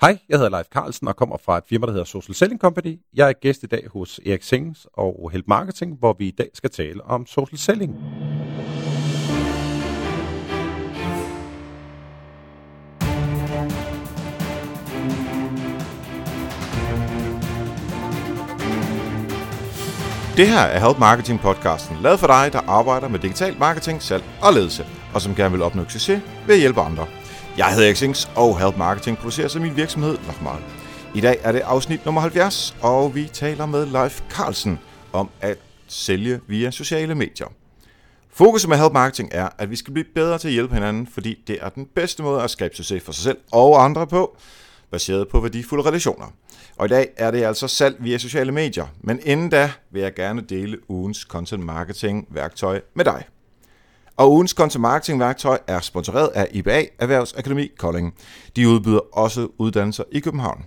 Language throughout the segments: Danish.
Hej, jeg hedder Leif Carlsen og kommer fra et firma, der hedder Social Selling Company. Jeg er gæst i dag hos Erik Sings og Help Marketing, hvor vi i dag skal tale om social selling. Det her er Help Marketing podcasten, lavet for dig, der arbejder med digital marketing, salg og ledelse, og som gerne vil opnå succes ved at hjælpe andre. Jeg hedder Xings, og Help Marketing producerer som min virksomhed Nochmal. I dag er det afsnit nummer 70, og vi taler med Leif Carlsen om at sælge via sociale medier. Fokus med Help Marketing er, at vi skal blive bedre til at hjælpe hinanden, fordi det er den bedste måde at skabe succes for sig selv og andre på, baseret på værdifulde relationer. Og i dag er det altså salg via sociale medier, men inden da vil jeg gerne dele ugens content marketing værktøj med dig. Og ugens content marketing værktøj er sponsoreret af IBA Erhvervsakademi Kolding. De udbyder også uddannelser i København.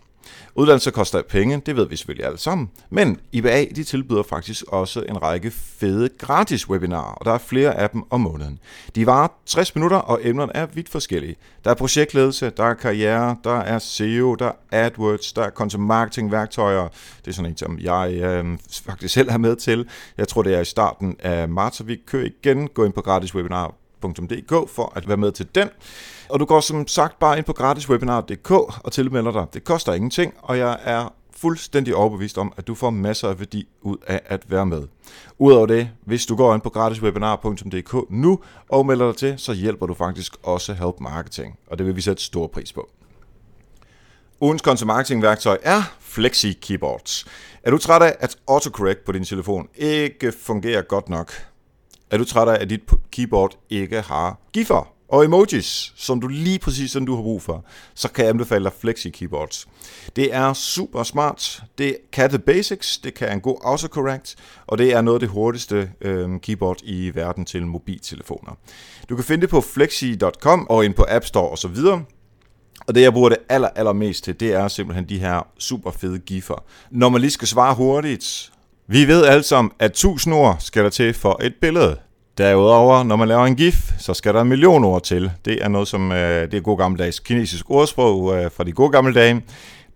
Uddannelse koster penge, det ved vi selvfølgelig alle sammen, men IBA de tilbyder faktisk også en række fede gratis webinarer, og der er flere af dem om måneden. De varer 60 minutter, og emnerne er vidt forskellige. Der er projektledelse, der er karriere, der er SEO, der er AdWords, der er content marketing værktøjer. Det er sådan en, som jeg øh, faktisk selv er med til. Jeg tror, det er i starten af marts, så vi kører igen. Gå ind på gratiswebinar.dk for at være med til den. Og du går som sagt bare ind på gratiswebinar.dk og tilmelder dig. Det koster ingenting, og jeg er fuldstændig overbevist om, at du får masser af værdi ud af at være med. Udover det, hvis du går ind på gratiswebinar.dk nu og melder dig til, så hjælper du faktisk også Help Marketing, og det vil vi sætte stor pris på. Ugens content marketing værktøj er Flexi Keyboards. Er du træt af, at autocorrect på din telefon ikke fungerer godt nok? Er du træt af, at dit keyboard ikke har giffer? Og emojis, som du lige præcis som du har brug for, så kan jeg anbefale dig Flexi Keyboards. Det er super smart. Det kan the basics, det kan en god autocorrect, og det er noget af det hurtigste øh, keyboard i verden til mobiltelefoner. Du kan finde det på flexi.com og ind på App Store osv. Og det, jeg bruger det aller, aller mest til, det er simpelthen de her super fede giffer. Når man lige skal svare hurtigt. Vi ved alle sammen, at 1000 ord skal der til for et billede. Derudover, når man laver en gif, så skal der en million ord til. Det er noget som, øh, det er god gammeldags kinesisk ordsprog øh, fra de gode gamle dage.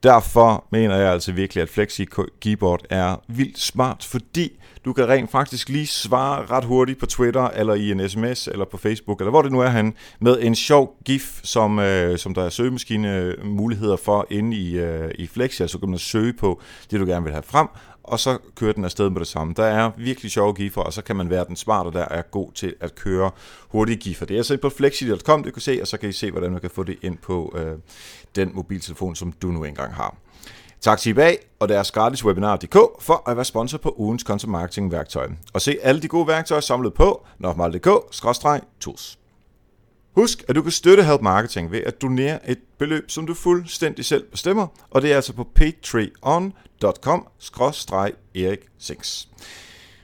Derfor mener jeg altså virkelig, at Flexi Keyboard er vildt smart, fordi du kan rent faktisk lige svare ret hurtigt på Twitter, eller i en sms, eller på Facebook, eller hvor det nu er han, med en sjov gif, som, øh, som der er søgemaskine muligheder for inde i, øh, i Flexi, altså så kan man søge på det, du gerne vil have frem, og så kører den afsted med det samme. Der er virkelig sjove giffer, og så kan man være den smarte, der er god til at køre hurtige giffer. Det er altså på flexi.com, du kan se, og så kan I se, hvordan man kan få det ind på øh, den mobiltelefon, som du nu engang har. Tak til bag og deres gratis webinar.dk for at være sponsor på ugens content marketing værktøj. Og se alle de gode værktøjer samlet på nofmal.dk-tools. Husk, at du kan støtte Help Marketing ved at donere et beløb, som du fuldstændig selv bestemmer, og det er altså på patreon.com-erik Sings.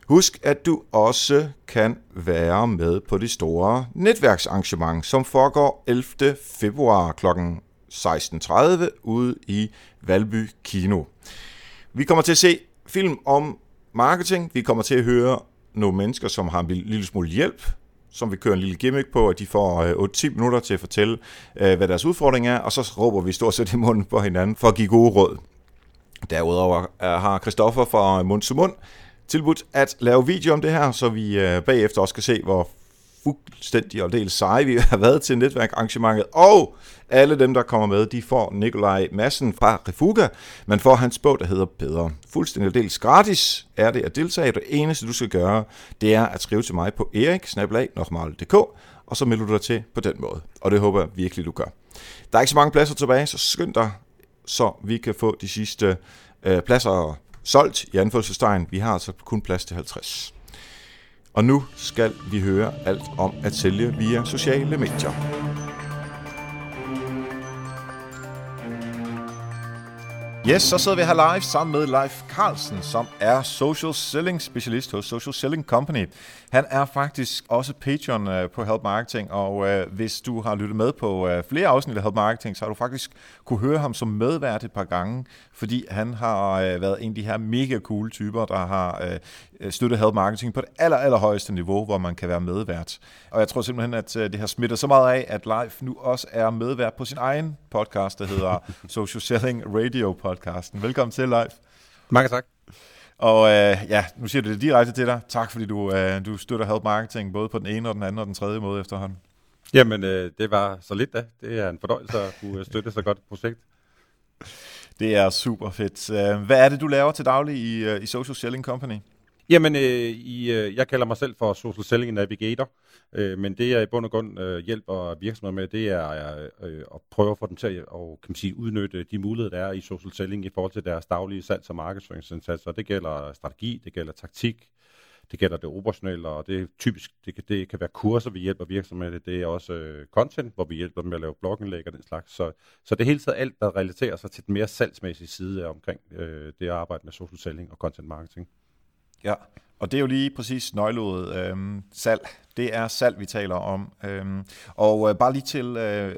Husk, at du også kan være med på det store netværksarrangement, som foregår 11. februar kl. 16.30 ude i Valby Kino. Vi kommer til at se film om marketing. Vi kommer til at høre nogle mennesker, som har en lille smule hjælp som vi kører en lille gimmick på, at de får øh, 8-10 minutter til at fortælle, øh, hvad deres udfordring er, og så råber vi stort set i munden på hinanden for at give gode råd. Derudover øh, har Christoffer fra Mund til Mund tilbudt at lave video om det her, så vi bagefter også kan se, hvor fuldstændig og del seje vi har været til netværkarrangementet. Og alle dem, der kommer med, de får Nikolaj Madsen fra Refuga. Man får hans bog, der hedder Bedre. Fuldstændig og dels gratis er det at deltage. Det eneste, du skal gøre, det er at skrive til mig på erik og så melder du dig til på den måde. Og det håber jeg virkelig, du gør. Der er ikke så mange pladser tilbage, så skynd dig, så vi kan få de sidste øh, pladser solgt i anførselstegn. Vi har altså kun plads til 50. Og nu skal vi høre alt om at sælge via sociale medier. Yes, så sidder vi her live sammen med Leif Carlsen, som er social selling specialist hos Social Selling Company. Han er faktisk også patron øh, på Help Marketing, og øh, hvis du har lyttet med på øh, flere afsnit af Help Marketing, så har du faktisk kunne høre ham som medvært et par gange, fordi han har været en af de her mega cool typer, der har støttet Help Marketing på det aller, allerhøjeste niveau, hvor man kan være medvært. Og jeg tror simpelthen, at det har smittet så meget af, at Leif nu også er medvært på sin egen podcast, der hedder Social Selling Radio Podcasten. Velkommen til, Leif. Mange tak. Og øh, ja, nu siger du det direkte til dig. Tak fordi du, øh, du støtter Help Marketing, både på den ene og den anden og den tredje måde efterhånden. Jamen, øh, det var så lidt da. Det er en fordøjelse at kunne støtte så godt et projekt. Det er super fedt. Øh, hvad er det, du laver til daglig i, øh, i Social Selling Company? Jamen, øh, i, øh, jeg kalder mig selv for Social Selling Navigator, øh, men det jeg i bund og grund øh, hjælper virksomheder med, det er øh, øh at prøve at få dem til at og, kan man sige, udnytte de muligheder, der er i social selling i forhold til deres daglige salgs- og markedsføringsindsatser. Det gælder strategi, det gælder taktik, det gælder det operationelle, og det er typisk, det kan, det kan være kurser, vi hjælper virksomheder med. Det er også øh, content, hvor vi hjælper dem med at lave blogindlæg og den slags. Så, så det er hele tiden alt, der relaterer sig til den mere salgsmæssige side omkring øh, det at arbejde med social selling og content marketing. Ja, og det er jo lige præcis nøgleordet øhm, salg. Det er salg, vi taler om. Øhm, og øh, bare lige til øh,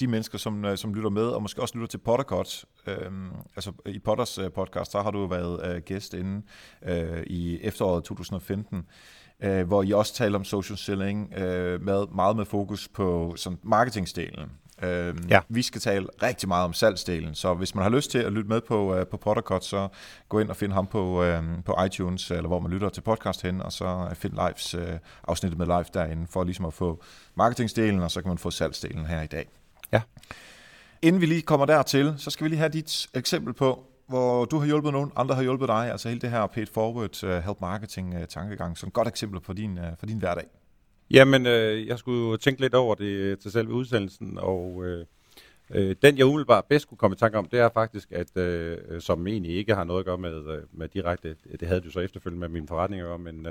de mennesker, som, øh, som lytter med, og måske også lytter til Pottercut. Øhm, altså i Potters øh, podcast, så har du været øh, gæst inde øh, i efteråret 2015 øh, hvor I også taler om social selling, øh, med, meget med fokus på sådan, marketingdelen. Øh, ja. Vi skal tale rigtig meget om salgsdelen, så hvis man har lyst til at lytte med på, uh, på Pottercut, så gå ind og find ham på, uh, på iTunes, eller hvor man lytter til podcast hen, og så find Lives, uh, afsnittet med Live derinde, for ligesom at få marketingsdelen, og så kan man få salgsdelen her i dag. Ja. Inden vi lige kommer dertil, så skal vi lige have dit eksempel på, hvor du har hjulpet nogen, andre har hjulpet dig, altså hele det her paid forward, uh, help marketing uh, tankegang, som et godt eksempel på din, uh, for din hverdag. Jamen, øh, jeg skulle tænke lidt over det øh, til selve udsendelsen, og øh, øh, den jeg umiddelbart bedst kunne komme i tanke om, det er faktisk, at øh, som egentlig ikke har noget at gøre med, øh, med direkte, øh, det havde du så efterfølgende med min forretning at gøre, men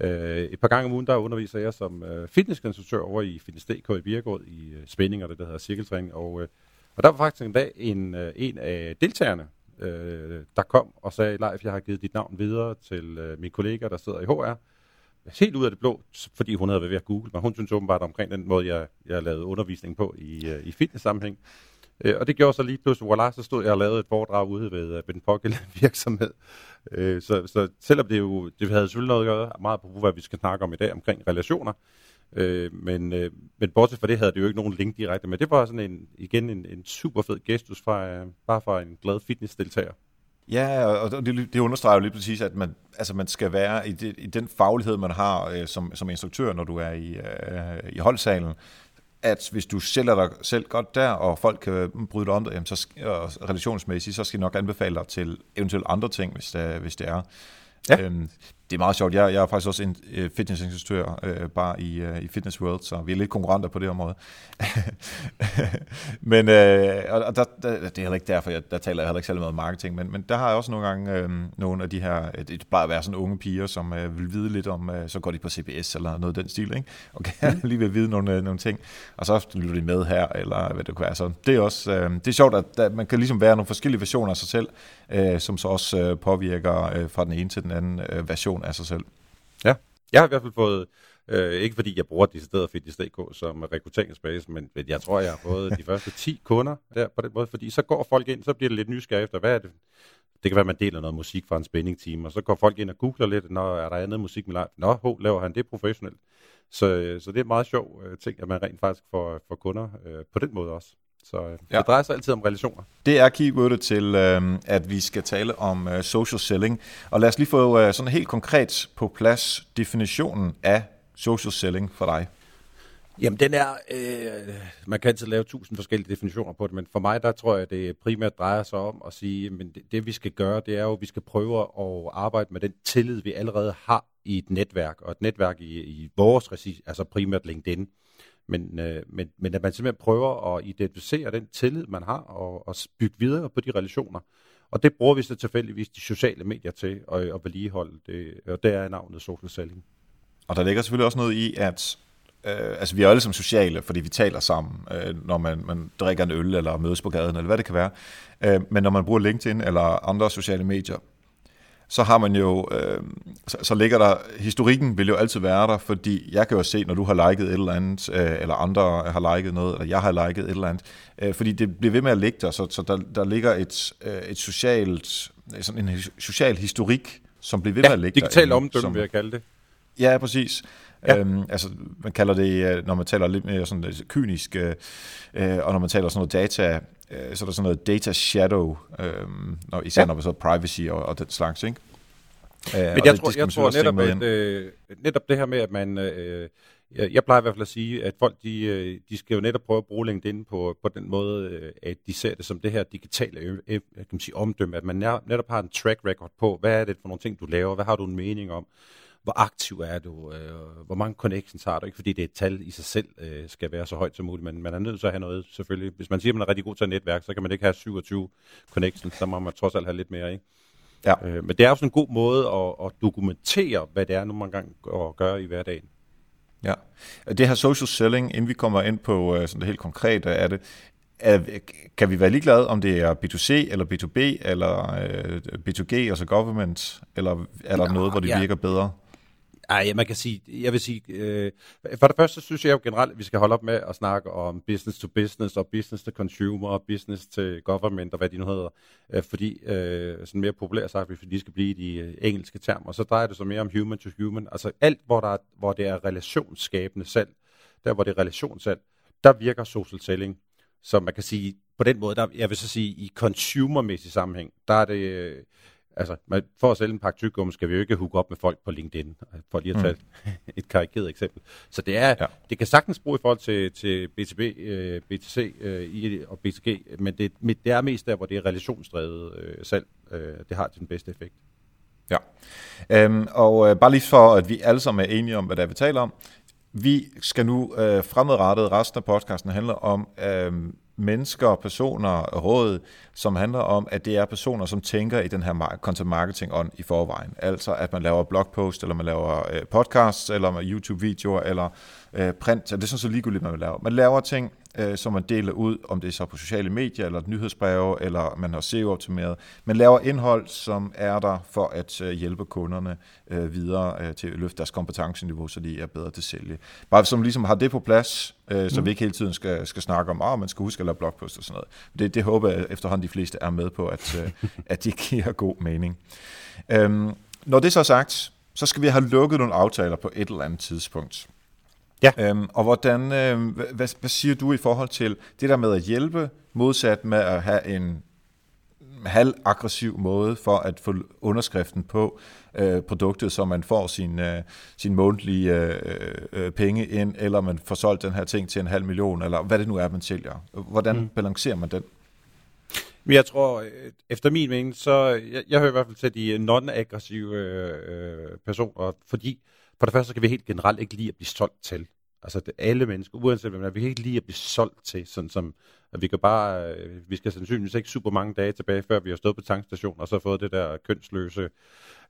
øh, et par gange om ugen, der underviser jeg som øh, fitnessinstruktør over i Fitness.dk i Birgård i øh, spænding og det, der hedder cirkeltræning, og, øh, og der var faktisk en dag en, øh, en af deltagerne, øh, der kom og sagde, Leif, jeg har givet dit navn videre til øh, mine kollega, der sidder i HR, helt ud af det blå, fordi hun havde været ved at google mig. Hun synes åbenbart omkring den måde, jeg, jeg lavede undervisning på i, øh, i fitness-sammenhæng. Øh, og det gjorde så lige pludselig, voilà, så stod jeg og lavede et foredrag ude ved, øh, ved den pågældende virksomhed. Øh, så, så selvom det jo, det havde selvfølgelig noget at gøre meget på, hvad vi skal snakke om i dag omkring relationer, øh, men, øh, men bortset fra det havde det jo ikke nogen link direkte men Det var sådan en, igen en, en super fed gestus fra, øh, bare fra en glad fitnessdeltager. Ja, og det, det understreger jo lige præcis, at man, altså man skal være i, det, i den faglighed, man har øh, som, som instruktør, når du er i, øh, i holdsalen, at hvis du sælger dig selv godt der, og folk kan bryde dig om det, jamen så, og relationsmæssigt, så skal jeg nok anbefale dig til eventuelt andre ting, hvis det, hvis det er. Ja. Øhm, det er meget sjovt. Jeg, jeg er faktisk også en øh, fitnessinstruktør øh, bare i, øh, i Fitness World, så vi er lidt konkurrenter på det område. men øh, og der, der, det er heller ikke derfor, jeg, der taler jeg heller ikke særlig meget om marketing, men, men der har jeg også nogle gange øh, nogle af de her, det plejer at være sådan unge piger, som øh, vil vide lidt om, øh, så går de på CBS eller noget af den stil, ikke? og kan lige vil vide nogle, øh, nogle ting, og så lytter de med her, eller hvad det kan være. Så det er også, øh, det er sjovt, at der, man kan ligesom være nogle forskellige versioner af sig selv, øh, som så også øh, påvirker øh, fra den ene til den anden øh, version version af sig selv. Ja, jeg har i hvert fald fået, øh, ikke fordi jeg bruger de steder Fitness.dk som rekrutteringsbase, men jeg tror, jeg har fået de første 10 kunder der på den måde, fordi så går folk ind, så bliver det lidt nysgerrige efter, hvad er det? Det kan være, at man deler noget musik fra en spænding og så går folk ind og googler lidt, når er der andet musik med live? Nå, ho, laver han det professionelt? Så, øh, så det er en meget sjov øh, ting, at man rent faktisk får, får kunder øh, på den måde også. Så øh, ja. det drejer sig altid om relationer. Det er keywordet til, øh, at vi skal tale om øh, social selling. Og lad os lige få øh, sådan helt konkret på plads definitionen af social selling for dig. Jamen den er, øh, man kan altid lave tusind forskellige definitioner på det, men for mig der tror jeg, det primært drejer sig om at sige, men det, det vi skal gøre, det er jo, at vi skal prøve at arbejde med den tillid, vi allerede har i et netværk, og et netværk i, i vores regi, altså primært LinkedIn. Men, øh, men, men at man simpelthen prøver at identificere den tillid, man har, og, og bygge videre på de relationer. Og det bruger vi så tilfældigvis de sociale medier til at, at vedligeholde det, og det er navnet social selling. Og der ligger selvfølgelig også noget i, at øh, altså vi er alle som sociale, fordi vi taler sammen, øh, når man, man drikker en øl, eller mødes på gaden, eller hvad det kan være. Øh, men når man bruger LinkedIn eller andre sociale medier, så har man jo, øh, så, så ligger der, historikken vil jo altid være der, fordi jeg kan jo se, når du har liket et eller andet, øh, eller andre har liket noget, eller jeg har liket et eller andet, øh, fordi det bliver ved med at ligge der, så, så der, der ligger et, øh, et socialt, sådan en social historik, som bliver ved ja, med at ligge digital omdømme, som, vil jeg kalde det. Ja, præcis. Ja. Øhm, altså, man kalder det, øh, når man taler lidt mere sådan lidt kynisk, øh, øh, og når man taler sådan noget data, øh, så er der sådan noget data shadow, øh, når, især ja. når man så privacy og, og den slags, ikke? Øh, Men jeg, det, tror, jeg tror netop, at, øh, netop det her med, at man... Øh, jeg, jeg plejer i hvert fald at sige, at folk de, øh, de skal jo netop prøve at bruge LinkedIn på, på den måde, øh, at de ser det som det her digitale kan man sige, omdømme, at man netop har en track record på, hvad er det for nogle ting, du laver, hvad har du en mening om, hvor aktiv er du, øh, hvor mange connections har du, ikke fordi det er et tal i sig selv øh, skal være så højt som muligt, men man er nødt til at have noget selvfølgelig. Hvis man siger, at man er rigtig god til at netværk, så kan man ikke have 27 connections, så må man trods alt have lidt mere, ikke? Ja. Øh, men det er også en god måde at, at dokumentere, hvad det er, nu man gang at gøre i hverdagen. Ja, det her social selling, inden vi kommer ind på øh, sådan det helt konkrete, er det, er, kan vi være ligeglade, om det er B2C eller B2B eller øh, B2G, altså government, eller er der Nå, noget, hvor det ja. virker bedre? Ej, man kan sige, jeg vil sige, øh, for det første synes jeg jo generelt, at vi skal holde op med at snakke om business to business og business to consumer og business to government og hvad de nu hedder, øh, fordi øh, sådan mere populært sagt, fordi de skal blive de øh, engelske termer, og så drejer det sig mere om human to human, altså alt, hvor, der er, hvor det er relationsskabende salg, der hvor det er relationssalg, der virker social selling, så man kan sige, på den måde, der, jeg vil så sige, i consumermæssig sammenhæng, der er det, øh, altså, man, for at sælge en pakke tyggegummi, skal vi jo ikke hooke op med folk på LinkedIn, for lige at tage mm. et karikeret eksempel. Så det er, ja. det kan sagtens bruge i forhold til, til BTB, øh, BTC øh, og BTG, men det, det er mest der, hvor det er relationsdrevet øh, salg. Øh, det har den bedste effekt. Ja, øhm, og øh, bare lige for, at vi alle sammen er enige om, hvad det er, vi taler om. Vi skal nu øh, fremadrettet, resten af podcasten handler om øh, mennesker, personer, råd, som handler om, at det er personer, som tænker i den her content marketing on i forvejen. Altså at man laver blogpost, eller man laver øh, podcasts, eller YouTube-videoer, eller øh, print. Det er sådan så ligegyldigt, man laver. Man laver ting, øh, som man deler ud, om det er så på sociale medier, eller nyhedsbreve, eller man har SEO-optimeret. Man laver indhold, som er der for at øh, hjælpe kunderne øh, videre øh, til at løfte deres kompetenceniveau, så de er bedre til at sælge. Bare som ligesom har det på plads, øh, så mm. vi ikke hele tiden skal, skal snakke om, at oh, man skal huske at lave blogpost og sådan noget. Det, det håber jeg efterhånden de fleste er med på, at, øh, at det giver god mening. Øhm, når det så er sagt, så skal vi have lukket nogle aftaler på et eller andet tidspunkt. Ja. Øhm, og hvordan, øh, hvad, hvad siger du i forhold til det der med at hjælpe, modsat med at have en halvaggressiv måde for at få underskriften på øh, produktet, så man får sin, øh, sin månedlige øh, øh, penge ind, eller man får solgt den her ting til en halv million, eller hvad det nu er, man sælger. Hvordan mm. balancerer man den? Jeg tror, øh, efter min mening, så jeg, jeg hører i hvert fald til de non-aggressive øh, personer, fordi for det første kan vi helt generelt ikke lide at blive solgt til. Altså det, alle mennesker, uanset hvem er, vi kan ikke lide at blive solgt til, sådan som, at vi kan bare, øh, vi skal sandsynligvis ikke super mange dage tilbage, før vi har stået på tankstationen, og så fået det der kønsløse,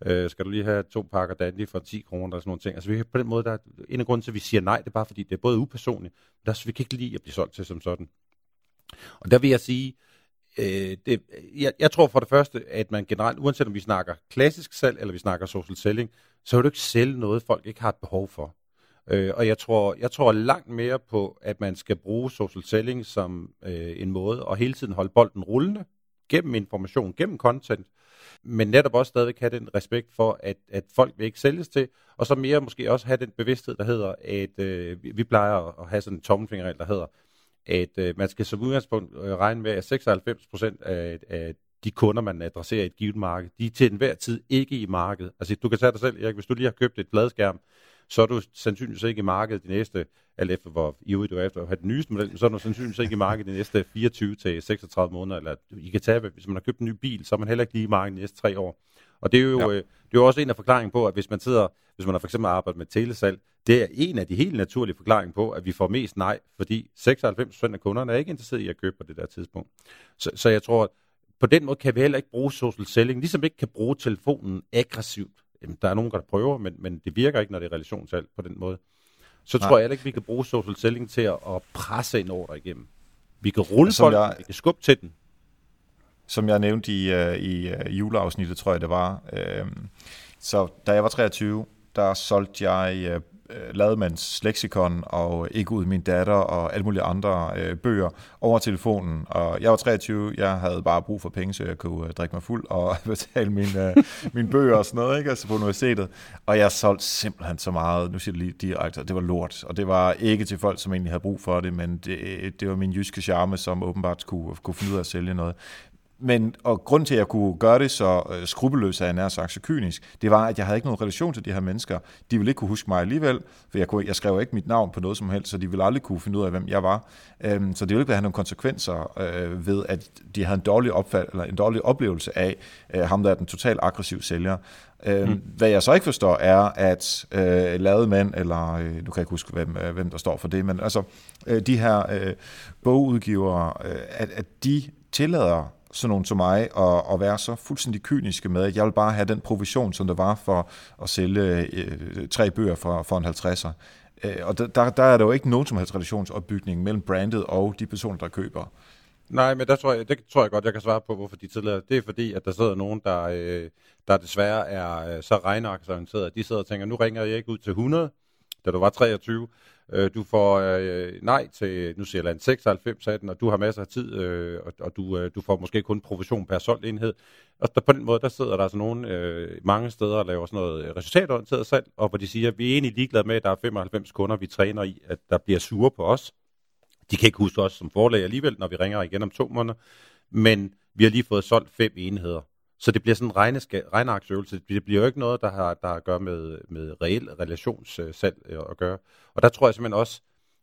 øh, skal du lige have to pakker dandy for 10 kroner, og sådan nogle ting. Altså vi kan på den måde, der er en af grunden til, at vi siger nej, det er bare fordi, det er både upersonligt, men også, vi kan ikke lide at blive solgt til som sådan. Og der vil jeg sige, øh, det, jeg, jeg tror for det første, at man generelt, uanset om vi snakker klassisk salg, eller vi snakker social selling, så vil du ikke sælge noget, folk ikke har et behov for. Øh, og jeg tror, jeg tror langt mere på, at man skal bruge social selling som øh, en måde at hele tiden holde bolden rullende gennem information, gennem content, men netop også stadigvæk have den respekt for, at, at folk vil ikke sælges til, og så mere måske også have den bevidsthed, der hedder, at øh, vi, vi plejer at have sådan en tommelfingerregel, der hedder, at øh, man skal som udgangspunkt øh, regne med, at 96 procent af, af de kunder, man adresserer i et givet marked, de er til enhver tid ikke i markedet. Altså du kan tage dig selv, Erik, hvis du lige har købt et bladskærm, så er du sandsynligvis ikke i markedet de næste, alt efter hvor ivrig du er efter at have den nyeste model, så er du sandsynligvis ikke i markedet de næste 24 til 36 måneder, eller I kan tage, hvis man har købt en ny bil, så er man heller ikke lige i markedet de næste tre år. Og det er jo, ja. øh, det er jo også en af forklaringen på, at hvis man sidder, hvis man har for eksempel arbejdet med telesalg, det er en af de helt naturlige forklaringer på, at vi får mest nej, fordi 96% af kunderne er ikke interesseret i at købe på det der tidspunkt. Så, så jeg tror, at på den måde kan vi heller ikke bruge social selling, ligesom vi ikke kan bruge telefonen aggressivt Jamen, der er nogen, der prøver, men, men det virker ikke, når det er relationssalg på den måde. så Nej. tror jeg heller ikke, vi kan bruge social selling til at, at presse en ordre igennem. Vi kan rulle folk, jeg, vi kan skubbe til den. Som jeg nævnte i, øh, i uh, juleafsnittet, tror jeg det var. Uh, så da jeg var 23, der solgte jeg øh, Lademands leksikon og Ikke ud min datter og alle mulige andre øh, bøger over telefonen. Og jeg var 23, jeg havde bare brug for penge, så jeg kunne øh, drikke mig fuld og betale mine, øh, mine bøger og sådan noget, ikke? altså på universitetet. Og jeg solgte simpelthen så meget, nu siger det lige direkte, det var lort. Og det var ikke til folk, som egentlig havde brug for det, men det, det var min jyske charme, som åbenbart kunne, kunne finde ud af at sælge noget. Men, og grund til, at jeg kunne gøre det så øh, skrupelløst, at jeg nær sagt så kynisk, det var, at jeg havde ikke nogen relation til de her mennesker. De ville ikke kunne huske mig alligevel, for jeg, kunne, jeg skrev ikke mit navn på noget som helst, så de ville aldrig kunne finde ud af, hvem jeg var. Øhm, så det ville ikke have nogle konsekvenser øh, ved, at de havde en dårlig, opfald, eller en dårlig oplevelse af øh, ham, der er den totalt aggressiv sælger. Øh, mm. Hvad jeg så ikke forstår, er, at øh, lavede mænd, eller øh, nu kan jeg ikke huske, hvem, øh, hvem der står for det, men altså øh, de her øh, bogudgivere, øh, at, at de tillader sådan nogen som mig at, at være så fuldstændig kyniske med, at jeg vil bare have den provision, som der var for at sælge øh, tre bøger for, for en 50'er. Øh, og der, der er der jo ikke nogen som helst relationsopbygning mellem brandet og de personer, der køber. Nej, men der tror jeg, det tror jeg godt, jeg kan svare på, hvorfor de tidligere. Det er fordi, at der sidder nogen, der, øh, der desværre er øh, så regnearksorienteret, at de sidder og tænker, nu ringer jeg ikke ud til 100, da du var 23, Øh, du får øh, nej til, nu siger jeg 96 af den, og du har masser af tid, øh, og, og du, øh, du får måske kun provision per solgt enhed. Og der, på den måde, der sidder der altså nogen øh, mange steder og laver sådan noget øh, resultatorienteret salg, og hvor de siger, at vi er egentlig ligeglade med, at der er 95 kunder, vi træner i, at der bliver sure på os. De kan ikke huske os som forlag alligevel, når vi ringer igen om to måneder, men vi har lige fået solgt fem enheder. Så det bliver sådan en regnearksøvelse. Det bliver jo ikke noget, der har, der har at gøre med, med reel relationssalg øh, at gøre. Og der tror jeg simpelthen også,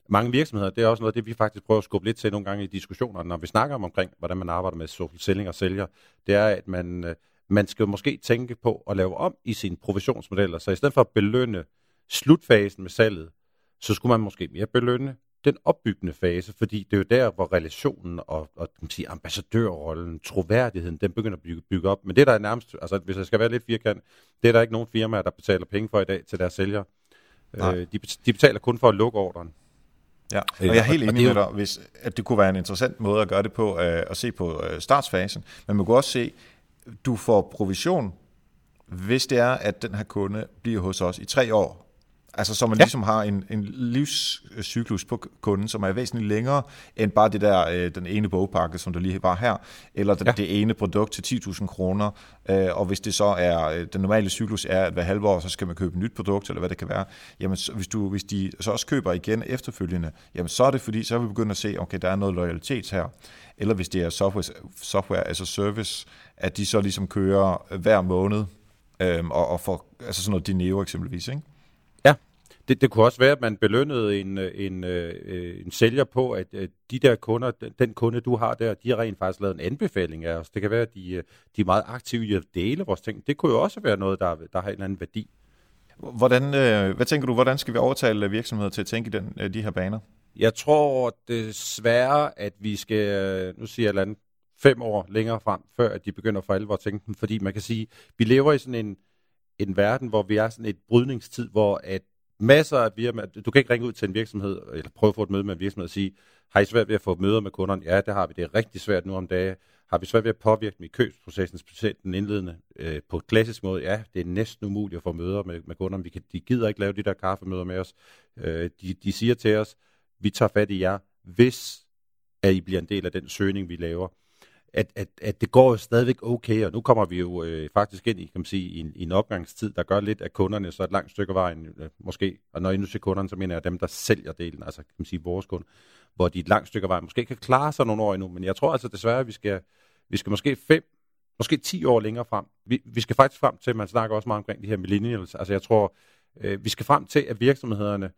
mange virksomheder, det er også noget det, vi faktisk prøver at skubbe lidt til nogle gange i diskussioner, når vi snakker om omkring, hvordan man arbejder med social selling og sælger. Det er, at man, øh, man skal måske tænke på at lave om i sine provisionsmodeller. Så i stedet for at belønne slutfasen med salget, så skulle man måske mere belønne den opbyggende fase, fordi det er jo der, hvor relationen og, og kan sige, ambassadørrollen, troværdigheden, den begynder at bygge, bygge op. Men det der er nærmest, altså hvis jeg skal være lidt firkant, det er der ikke nogen firmaer, der betaler penge for i dag til deres sælgere. Øh, de, de betaler kun for at lukke ordren. Ja, og jeg er helt enig med dig, hvis, at det kunne være en interessant måde at gøre det på, øh, at se på øh, startsfasen. Men man kunne også se, du får provision, hvis det er, at den her kunde bliver hos os i tre år, Altså så man ja. ligesom har en, en livscyklus på kunden, som er væsentligt længere end bare det der, øh, den ene bogpakke, som der lige var her, eller det, ja. det ene produkt til 10.000 kroner. Øh, og hvis det så er, øh, den normale cyklus er, at hver halve år, så skal man købe et nyt produkt, eller hvad det kan være, jamen så, hvis, du, hvis de så også køber igen efterfølgende, jamen så er det fordi, så vil vi begynde at se, okay, der er noget loyalitet her. Eller hvis det er software, software as a service, at de så ligesom kører hver måned, øhm, og, og får altså sådan noget Dineo eksempelvis, ikke? Det, det kunne også være, at man belønnede en, en, øh, en sælger på, at, de der kunder, den, kunde, du har der, de har rent faktisk lavet en anbefaling af os. Det kan være, at de, øh, de er meget aktive i at dele vores ting. Det kunne jo også være noget, der, der har en eller anden værdi. Hvordan, øh, hvad tænker du, hvordan skal vi overtale virksomheder til at tænke i den, øh, de her baner? Jeg tror desværre, at vi skal, nu siger jeg et fem år længere frem, før at de begynder for alvor at tænke den, fordi man kan sige, vi lever i sådan en, en verden, hvor vi er sådan et brydningstid, hvor at masser af firmaer. Du kan ikke ringe ud til en virksomhed, eller prøve at få et møde med en virksomhed og sige, har I svært ved at få møder med kunderne? Ja, det har vi. Det er rigtig svært nu om dagen. Har vi svært ved at påvirke dem i købsprocessen, specielt den indledende, øh, på et klassisk måde? Ja, det er næsten umuligt at få møder med, med kunderne. Vi kan, de gider ikke lave de der kaffemøder med os. Øh, de, de siger til os, vi tager fat i jer, hvis at I bliver en del af den søgning, vi laver at, at, at det går stadigvæk okay, og nu kommer vi jo øh, faktisk ind i, kan man sige, i en, i en opgangstid, der gør lidt at kunderne så et langt stykke vejen, øh, måske, og når jeg nu siger kunderne, så mener jeg dem, der sælger delen, altså kan man sige vores kunder, hvor de et langt stykke vejen måske kan klare sig nogle år endnu, men jeg tror altså desværre, at vi skal, vi skal måske fem, måske 10 år længere frem. Vi, vi skal faktisk frem til, man snakker også meget omkring de her millennials, altså jeg tror, øh, vi skal frem til, at virksomhederne,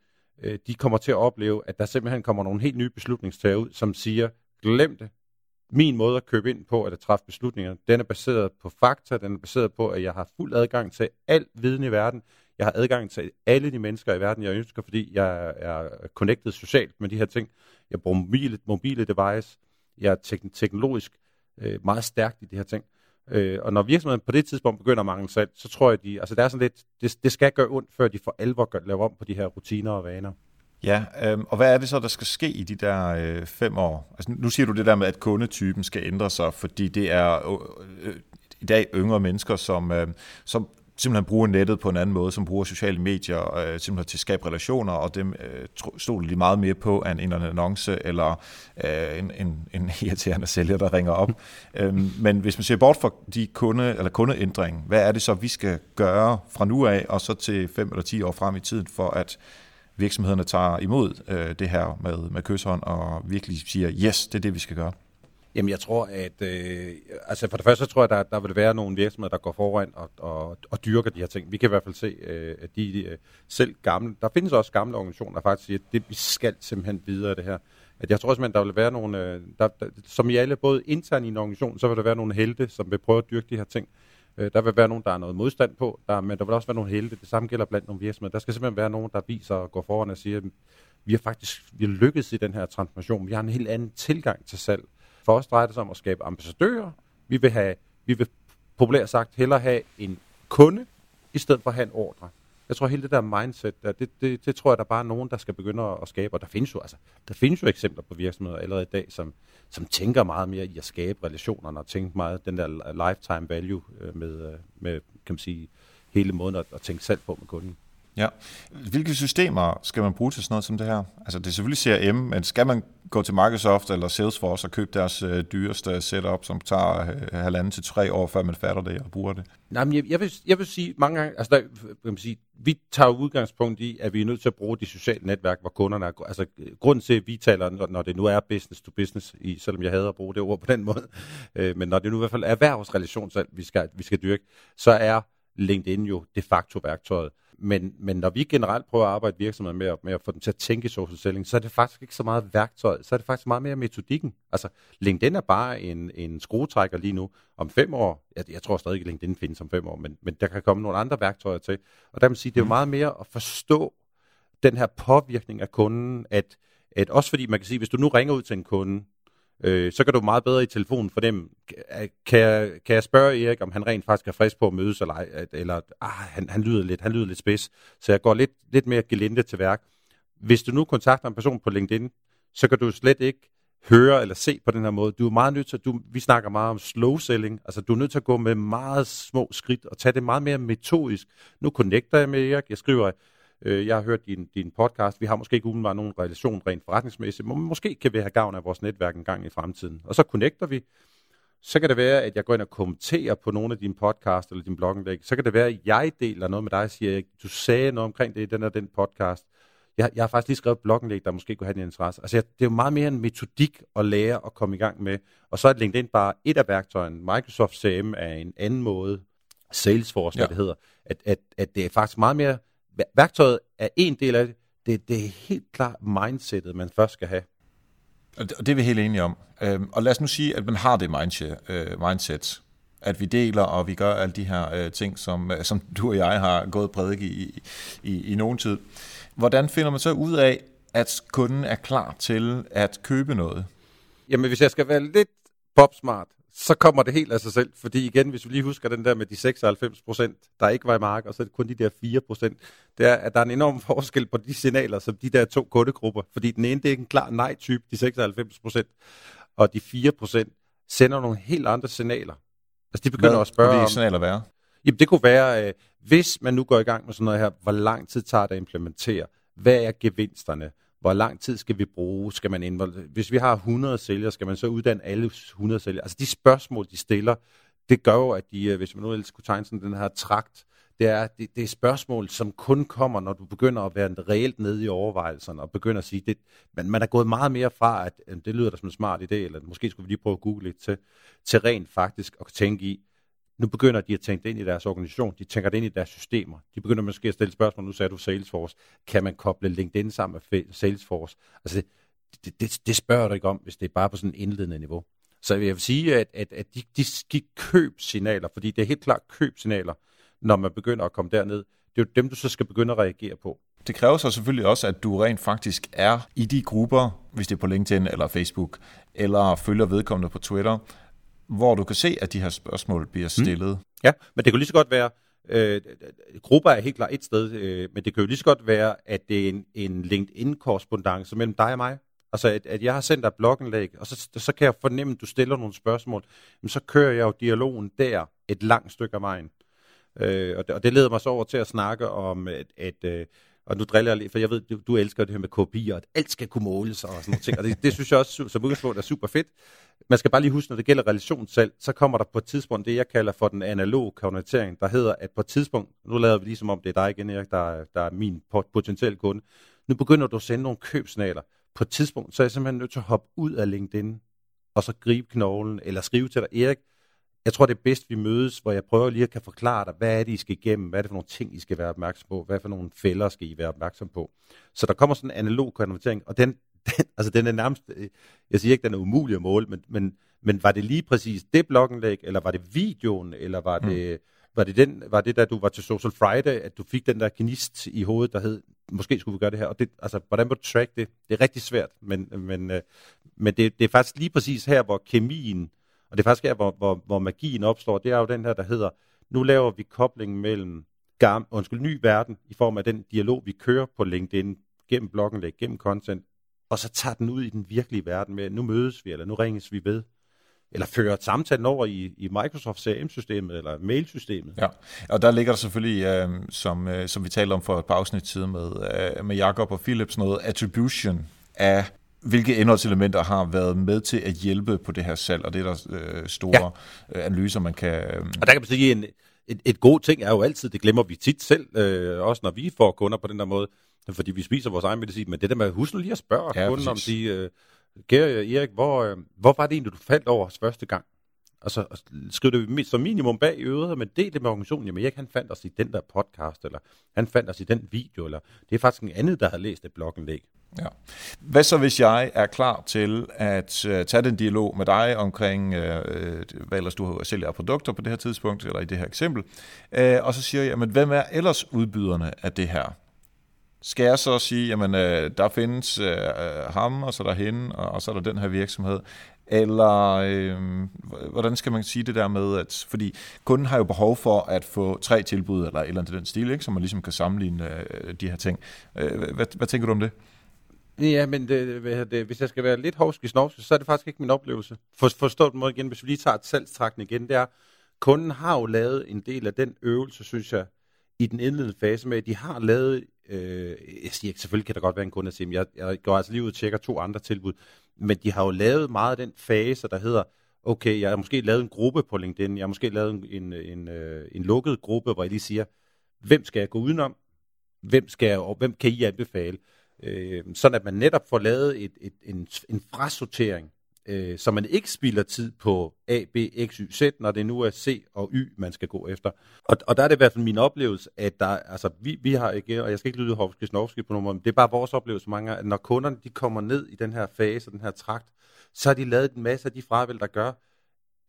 øh, de kommer til at opleve, at der simpelthen kommer nogle helt nye beslutningstager ud, som siger, glem det, min måde at købe ind på, at træffe beslutninger, den er baseret på fakta, den er baseret på, at jeg har fuld adgang til al viden i verden. Jeg har adgang til alle de mennesker i verden, jeg ønsker, fordi jeg er connected socialt med de her ting. Jeg bruger mobile, mobile device. Jeg er tek- teknologisk øh, meget stærkt i de her ting. Øh, og når virksomheden på det tidspunkt begynder at mangle salg, så tror jeg, de, altså der er sådan lidt, det, det skal gøre ondt, før de for alvor gør, laver om på de her rutiner og vaner. Ja, øh, og hvad er det så, der skal ske i de der øh, fem år? Altså, nu siger du det der med, at kundetypen skal ændre sig, fordi det er øh, øh, i dag yngre mennesker, som, øh, som simpelthen bruger nettet på en anden måde, som bruger sociale medier øh, simpelthen til at skabe relationer, og dem øh, stoler de meget mere på end en annonce eller øh, en, en, en irriterende sælger, der ringer op. øhm, men hvis man ser bort fra de kunde, eller kundeændring, hvad er det så, vi skal gøre fra nu af, og så til fem eller ti år frem i tiden, for at virksomhederne tager imod øh, det her med, med kysshånd og virkelig siger, yes, det er det, vi skal gøre? Jamen jeg tror, at øh, altså for det første så tror jeg, der, der vil være nogle virksomheder, der går foran og, og, og dyrker de her ting. Vi kan i hvert fald se, øh, at de øh, selv gamle, der findes også gamle organisationer, der faktisk siger, at det, vi skal simpelthen videre det her. At jeg tror simpelthen, der vil være nogle, øh, der, der, som i alle, både internt i en organisation, så vil der være nogle helte, som vil prøve at dyrke de her ting. Øh, der vil være nogen, der er noget modstand på, der, men der vil også være nogle helte. Det samme gælder blandt nogle virksomheder. Der skal simpelthen være nogen, der viser og går foran og siger, vi har faktisk vi har lykkedes i den her transformation. Vi har en helt anden tilgang til salg. For os drejer det sig om at skabe ambassadører. Vi vil, have, vi vil populært sagt hellere have en kunde, i stedet for at have en ordre. Jeg tror, hele det der mindset, der, det, det, det tror jeg, der bare er nogen, der skal begynde at skabe. Og der findes jo, altså, der findes jo eksempler på virksomheder allerede i dag, som, som tænker meget mere i at skabe relationerne og tænke meget den der lifetime value øh, med, øh, med kan man sige, hele måden at, at tænke selv på med kunden. Ja. Hvilke systemer skal man bruge til sådan noget som det her? Altså det er selvfølgelig CRM, men skal man gå til Microsoft eller Salesforce og købe deres øh, dyreste setup, som tager øh, halvanden til tre år, før man fatter det og bruger det? Nej, men jeg, jeg, vil, jeg vil sige mange gange, altså der, man sige, vi tager udgangspunkt i, at vi er nødt til at bruge de sociale netværk, hvor kunderne er, altså grunden til, at vi taler, når det nu er business to business, i, selvom jeg hader at bruge det ord på den måde, øh, men når det nu i hvert fald er erhvervsrelation, vi skal, vi skal dyrke, så er LinkedIn jo de facto værktøjet. Men, men når vi generelt prøver at arbejde virksomheder med, at, med at få dem til at tænke i social selling, så er det faktisk ikke så meget værktøj, så er det faktisk meget mere metodikken. Altså, LinkedIn er bare en, en skruetrækker lige nu. Om fem år, jeg, jeg tror stadig ikke, LinkedIn findes om fem år, men, men der kan komme nogle andre værktøjer til. Og der vil sige, det er jo mm. meget mere at forstå den her påvirkning af kunden, at, at også fordi man kan sige, hvis du nu ringer ud til en kunde, øh, så kan du meget bedre i telefonen for dem. Kan jeg, kan jeg spørge Erik, om han rent faktisk er frisk på at mødes, eller, eller ah, han, han, lyder lidt, han lyder lidt spids. Så jeg går lidt, lidt mere gelinde til værk. Hvis du nu kontakter en person på LinkedIn, så kan du slet ikke høre eller se på den her måde. Du er meget nødt til, du, vi snakker meget om slow selling, altså du er nødt til at gå med meget små skridt og tage det meget mere metodisk. Nu connecter jeg med Erik, jeg skriver, Øh, jeg har hørt din, din podcast. Vi har måske ikke umiddelbart nogen relation rent forretningsmæssigt, men måske kan vi have gavn af vores netværk en gang i fremtiden. Og så connecter vi. Så kan det være, at jeg går ind og kommenterer på nogle af dine podcast eller din blogindlæg. Så kan det være, at jeg deler noget med dig og siger, at du sagde noget omkring det i den og den podcast. Jeg, jeg har faktisk lige skrevet et blogindlæg, der måske kunne have din interesse. Altså, det er jo meget mere en metodik at lære at komme i gang med. Og så er LinkedIn bare et af værktøjerne. Microsoft CM er en anden måde. Salesforce, ja. det hedder. At, at, at det er faktisk meget mere værktøjet er en del af det. det. Det er helt klart mindsetet, man først skal have. Og det er vi helt enige om. Øhm, og lad os nu sige, at man har det øh, mindset, at vi deler, og vi gør alle de her øh, ting, som, øh, som du og jeg har gået prædik i, i, i nogen tid. Hvordan finder man så ud af, at kunden er klar til at købe noget? Jamen, hvis jeg skal være lidt popsmart, så kommer det helt af sig selv. Fordi igen, hvis vi lige husker den der med de 96 procent, der ikke var i mark, og så er det kun de der 4 procent, det er, at der er en enorm forskel på de signaler, som de der to kundegrupper. Fordi den ene, det er en klar nej-type, de 96 procent, og de 4 procent sender nogle helt andre signaler. Altså de begynder Hvad at spørge om... signaler være? Jamen det kunne være, øh, hvis man nu går i gang med sådan noget her, hvor lang tid tager det at implementere? Hvad er gevinsterne? Hvor lang tid skal vi bruge? Skal man involvere? Hvis vi har 100 sælgere, skal man så uddanne alle 100 sælgere? Altså de spørgsmål, de stiller, det gør jo, at de, øh, hvis man nu ellers skulle tegne sådan den her trakt, det er, det, det er spørgsmål, som kun kommer, når du begynder at være reelt nede i overvejelserne, og begynder at sige, det, man, man er gået meget mere fra, at det lyder da som en smart idé, eller måske skulle vi lige prøve at google lidt til, til rent faktisk at tænke i, nu begynder de at tænke det ind i deres organisation, de tænker det ind i deres systemer. De begynder måske at stille spørgsmål, nu sagde du Salesforce, kan man koble LinkedIn sammen med Salesforce? Altså det, det, det spørger du ikke om, hvis det er bare på sådan en indledende niveau. Så jeg vil sige, at, at, at de, de, de købsignaler, fordi det er helt klart købsignaler, når man begynder at komme derned, det er jo dem, du så skal begynde at reagere på. Det kræver så selvfølgelig også, at du rent faktisk er i de grupper, hvis det er på LinkedIn eller Facebook, eller følger vedkommende på Twitter, hvor du kan se, at de her spørgsmål bliver mm. stillet. Mm. Ja, men det kunne lige så godt være, Øh, grupper er helt klart et sted, øh, men det kan jo lige så godt være, at det er en, en LinkedIn-korrespondance mellem dig og mig. Altså, at, at jeg har sendt dig et blogindlæg, og så, så kan jeg fornemme, at du stiller nogle spørgsmål. Men så kører jeg jo dialogen der et langt stykke af vejen. Øh, og, det, og det leder mig så over til at snakke om, at, at øh, og nu driller jeg lidt, for jeg ved, du, du elsker det her med kopier, at alt skal kunne måles og sådan noget ting, og det, det synes jeg også som udgangspunkt er super fedt. Man skal bare lige huske, når det gælder relationssalg, så kommer der på et tidspunkt det, jeg kalder for den analoge konvertering, der hedder, at på et tidspunkt, nu lader vi ligesom om det er dig igen, Erik, der, der er min potentielle kunde, nu begynder du at sende nogle købsnaler. På et tidspunkt, så er jeg simpelthen nødt til at hoppe ud af LinkedIn, og så gribe knoglen, eller skrive til dig, Erik, jeg tror, det er bedst, vi mødes, hvor jeg prøver lige at kan forklare dig, hvad er det, I skal igennem, hvad er det for nogle ting, I skal være opmærksom på, hvad for nogle fælder skal I være opmærksom på. Så der kommer sådan en analog konvertering, og den, den, altså den er nærmest, øh, jeg siger ikke, den er umulig at måle, men, men, men var det lige præcis det blogindlæg, eller var det videoen, eller var mm. det, var det, den, var det, da du var til Social Friday, at du fik den der gnist i hovedet, der hed, måske skulle vi gøre det her, og det, altså, hvordan må du track det? Det er rigtig svært, men, men, øh, men det, det er faktisk lige præcis her, hvor kemien, og det er faktisk her, hvor, hvor, hvor magien opstår. Det er jo den her, der hedder, nu laver vi koblingen mellem gam, undskyld, ny verden, i form af den dialog, vi kører på LinkedIn, gennem bloggen, gennem content, og så tager den ud i den virkelige verden med, nu mødes vi, eller nu ringes vi ved, eller fører samtalen over i, i Microsoft CRM-systemet eller mailsystemet. Ja, og der ligger der selvfølgelig, øh, som, øh, som vi talte om for et par afsnit tid med, øh, med Jakob og Philips, noget attribution af hvilke indholdselementer har været med til at hjælpe på det her salg, og det er der øh, store ja. Øh, analyser, man kan... Øh... Og der kan man sige, en, et, et god ting er jo altid, det glemmer vi tit selv, øh, også når vi får kunder på den der måde, fordi vi spiser vores egen medicin, men det der med, husk nu lige at spørge ja, kunden om de, øh, kære Erik, hvor, øh, hvor var det egentlig, du faldt over os første gang? Altså, skriv det som minimum bag i øret, men del det med organisationen. Jamen, Erik, han fandt os i den der podcast, eller han fandt os i den video, eller det er faktisk en anden, der har læst et blogindlæg. Ja. Hvad så, hvis jeg er klar til at uh, tage den dialog med dig omkring, uh, hvad ellers du sælger produkter på det her tidspunkt, eller i det her eksempel, uh, og så siger jeg, jamen, hvem er ellers udbyderne af det her? Skal jeg så sige, jamen, øh, der findes øh, øh, ham, og så er der hende, og, og så er der den her virksomhed, eller øh, hvordan skal man sige det der med, at fordi kunden har jo behov for at få tre tilbud, eller et eller andet den stil, ikke, så man ligesom kan sammenligne øh, de her ting. Øh, hvad, hvad tænker du om det? Ja, men det, det, hvis jeg skal være lidt hovsk i snovsk, så er det faktisk ikke min oplevelse. For, forstået måde igen, hvis vi lige tager et salgstrakten igen, det er, kunden har jo lavet en del af den øvelse, synes jeg, i den indledende fase med, at de har lavet, øh, jeg siger ikke, selvfølgelig kan der godt være en kunde, der siger, jeg, jeg går altså lige ud og tjekker to andre tilbud, men de har jo lavet meget af den fase, der hedder, okay, jeg har måske lavet en gruppe på LinkedIn, jeg har måske lavet en, en, en, øh, en lukket gruppe, hvor jeg lige siger, hvem skal jeg gå udenom, hvem, skal jeg, og hvem kan I anbefale? Øh, sådan at man netop får lavet et, et, en, en frasortering, øh, så man ikke spilder tid på A, B, X, Y, Z, når det nu er C og Y, man skal gå efter. Og, og der er det i hvert fald min oplevelse, at der, altså, vi, vi har ikke, og jeg skal ikke lyde hovske snovski på nummer, men det er bare vores oplevelse mange at når kunderne de kommer ned i den her fase, den her trakt, så har de lavet en masse af de fravæl, der gør,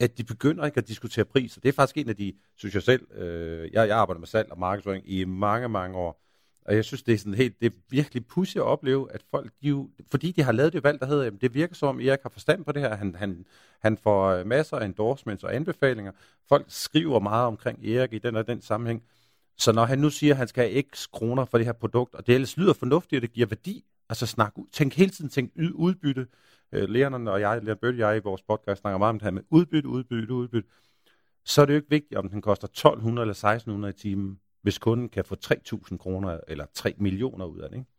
at de begynder ikke at diskutere priser. Det er faktisk en af de, synes jeg selv, øh, jeg, jeg arbejder med salg og markedsføring i mange, mange år, og jeg synes, det er sådan helt, det er virkelig pudsigt at opleve, at folk, de jo, fordi de har lavet det valg, der hedder, jamen, det virker som om Erik har forstand på det her. Han, han, han får øh, masser af endorsements og anbefalinger. Folk skriver meget omkring Erik i den og den sammenhæng. Så når han nu siger, at han skal have x kroner for det her produkt, og det ellers lyder fornuftigt, og det giver værdi, altså snak ud, tænk hele tiden, tænk udbytte. Øh, Lærerne og jeg, Lærerne Bølge, og jeg i vores podcast snakker meget om det her med udbytte, udbytte, udbytte. Så er det jo ikke vigtigt, om den koster 1200 eller 1600 i timen hvis kunden kan få 3.000 kroner eller 3 millioner ud af det. Ikke?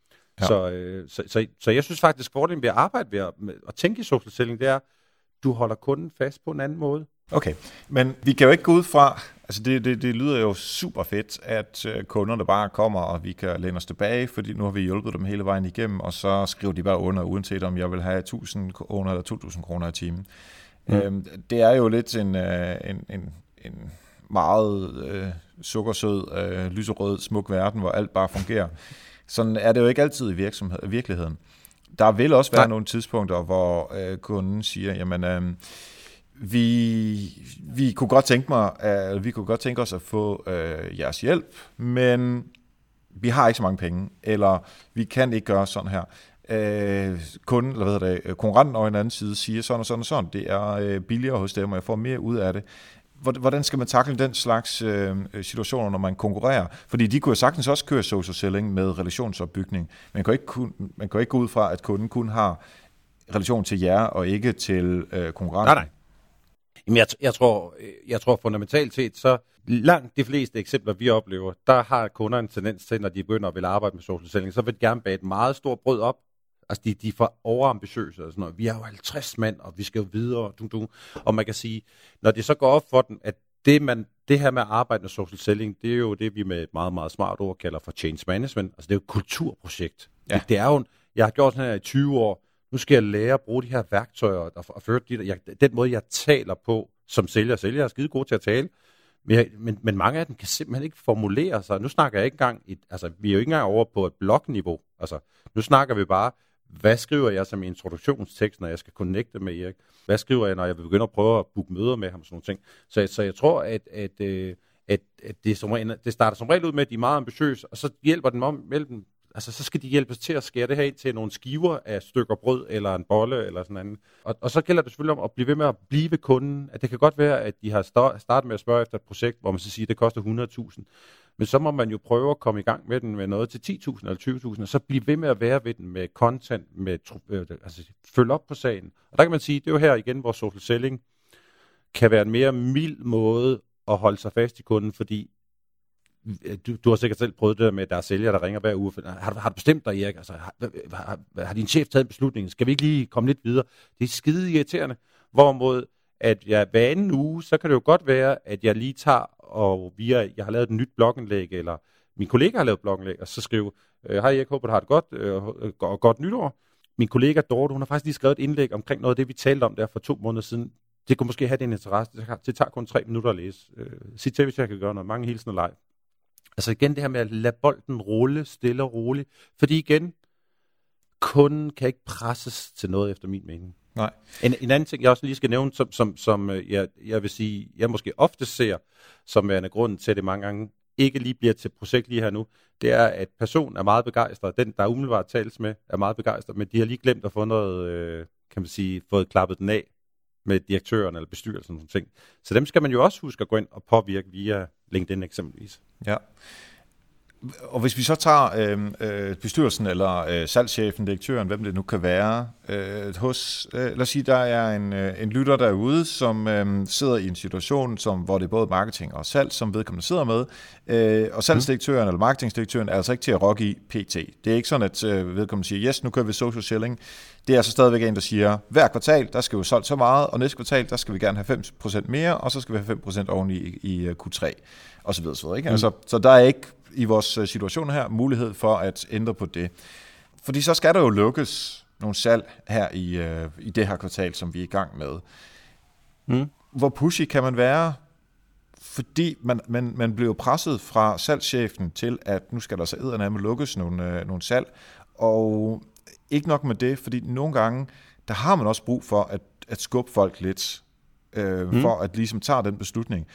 Ja. Så, øh, så, så, så jeg synes faktisk, at fordelen ved at arbejde ved at, med, at tænke i social selling, det er, du holder kunden fast på en anden måde. Okay, men vi kan jo ikke gå ud fra, altså det, det, det lyder jo super fedt, at øh, kunderne bare kommer, og vi kan læne os tilbage, fordi nu har vi hjulpet dem hele vejen igennem, og så skriver de bare under, uanset om jeg vil have 1000 kroner eller 2000 kroner i timen. Mm. Øhm, det er jo lidt en, øh, en, en, en meget øh, sukkersød, øh, lyserød, smuk verden, hvor alt bare fungerer. Sådan er det jo ikke altid i virksomhed, virkeligheden. Der vil også være Nej. nogle tidspunkter, hvor øh, kunden siger, jamen, øh, vi, vi kunne godt tænke mig, øh, vi kunne godt tænke os at få øh, jeres hjælp, men vi har ikke så mange penge, eller vi kan ikke gøre sådan her. Øh, kunden, eller hvad hedder det, konkurrenten over en anden side siger sådan og sådan og sådan, det er øh, billigere hos dem, og jeg får mere ud af det hvordan skal man takle den slags øh, øh, situationer, når man konkurrerer? Fordi de kunne jo sagtens også køre social selling med relationsopbygning. Man kan ikke, kun, man kan ikke gå ud fra, at kunden kun har relation til jer og ikke til øh, konkurrenter. Nej, nej. Jamen, jeg, jeg, tror, øh, jeg tror fundamentalt set, så langt de fleste eksempler, vi oplever, der har kunder en tendens til, når de begynder at vil arbejde med social selling, så vil de gerne bage et meget stort brød op, Altså, de, de er for overambitiøse og sådan noget. Vi er jo 50 mand, og vi skal jo videre. Du, du. Og man kan sige, når det så går op for dem, at det, man, det her med at arbejde med social selling, det er jo det, vi med et meget, meget smart ord kalder for change management. Altså, det er jo et kulturprojekt. Ja. Det, det er jo, jeg har gjort sådan her i 20 år. Nu skal jeg lære at bruge de her værktøjer, og, og føre de, jeg, den måde, jeg taler på som sælger. Sælger er skide god til at tale. Men, jeg, men, men mange af dem kan simpelthen ikke formulere sig. Nu snakker jeg ikke engang, et, altså vi er jo ikke engang over på et blogniveau. Altså, nu snakker vi bare, hvad skriver jeg som introduktionstekst, når jeg skal connecte med Erik? Hvad skriver jeg, når jeg vil begynde at prøve at booke møder med ham? og Sådan nogle ting. Så, så jeg tror, at, at, øh, at, at det, som, det starter som regel ud med, at de er meget ambitiøse, og så hjælper den om mellem altså så skal de hjælpes til at skære det her ind til nogle skiver af stykker brød, eller en bolle, eller sådan noget. Og, og så gælder det selvfølgelig om at blive ved med at blive ved kunden. At det kan godt være, at de har startet med at spørge efter et projekt, hvor man så siger, at det koster 100.000. Men så må man jo prøve at komme i gang med den med noget til 10.000 eller 20.000, og så blive ved med at være ved den med content, med, øh, altså følge op på sagen. Og der kan man sige, det er jo her igen, hvor social selling kan være en mere mild måde at holde sig fast i kunden, fordi øh, du, du har sikkert selv prøvet det der med, at der er sælgere, der ringer hver uge. Har, du, har du bestemt dig, Erik? Altså, har, har, har din chef taget en beslutning? Skal vi ikke lige komme lidt videre? Det er skide irriterende. Hvorimod, at jeg hver anden uge, så kan det jo godt være, at jeg lige tager, og via, jeg har lavet et nyt blogindlæg, eller min kollega har lavet blogindlæg, og så skriver, øh, hej, jeg håber, du har det godt, øh, øh, og godt nytår. Min kollega Dorte, hun har faktisk lige skrevet et indlæg omkring noget af det, vi talte om der for to måneder siden. Det kunne måske have den interesse. Det tager kun tre minutter at læse. Øh, sig til, hvis jeg kan gøre noget. Mange hilsner live. Altså igen det her med at lade bolden rulle stille og roligt. Fordi igen, kunden kan ikke presses til noget efter min mening. Nej. En, en anden ting, jeg også lige skal nævne, som, som, som øh, jeg, jeg vil sige, jeg måske ofte ser, som er en grund til, at det mange gange ikke lige bliver til projekt lige her nu, det er, at personen er meget begejstret. Den, der umiddelbart tales med, er meget begejstret, men de har lige glemt at få noget, øh, kan man sige, fået klappet den af med direktøren eller bestyrelsen og ting. Så dem skal man jo også huske at gå ind og påvirke via LinkedIn eksempelvis. Ja. Og hvis vi så tager øh, øh, bestyrelsen eller øh, salgschefen, direktøren, hvem det nu kan være, øh, hos, øh, lad os sige, der er en, øh, en lytter derude, som øh, sidder i en situation, som, hvor det er både marketing og salg, som vedkommende sidder med, øh, og salgsdirektøren mm. eller marketingdirektøren er altså ikke til at rocke i PT. Det er ikke sådan, at øh, vedkommende siger, yes, nu kører vi social selling. Det er altså stadigvæk en, der siger, hver kvartal, der skal vi solgt så meget, og næste kvartal, der skal vi gerne have 5% mere, og så skal vi have 5% oven i, i øh, Q3, og så videre. Så, videre ikke? Mm. Altså, så der er ikke i vores øh, situation her mulighed for at ændre på det. Fordi så skal der jo lukkes nogle salg her i, øh, i det her kvartal, som vi er i gang med. Mm. Hvor pushy kan man være? Fordi man, man, man blev presset fra salgschefen til, at nu skal der så eddernamme lukkes nogle, øh, nogle salg. Og ikke nok med det, fordi nogle gange, der har man også brug for at, at skubbe folk lidt, øh, mm. for at ligesom tage den beslutning.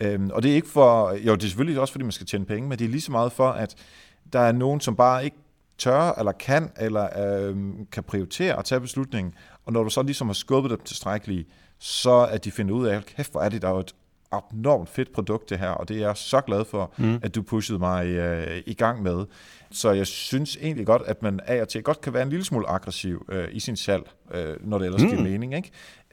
Øhm, og det er ikke for, jo det er selvfølgelig også fordi man skal tjene penge, men det er lige så meget for, at der er nogen, som bare ikke tør, eller kan, eller øhm, kan prioritere at tage beslutningen. Og når du så ligesom har skubbet dem tilstrækkeligt, så at de finder ud af, kæft hvor er det der er et abnormt fedt produkt det her, og det er jeg så glad for, mm. at du pushede mig øh, i gang med. Så jeg synes egentlig godt, at man af og til godt kan være en lille smule aggressiv øh, i sin salg, øh, når det ellers mm. giver mening. Ikke?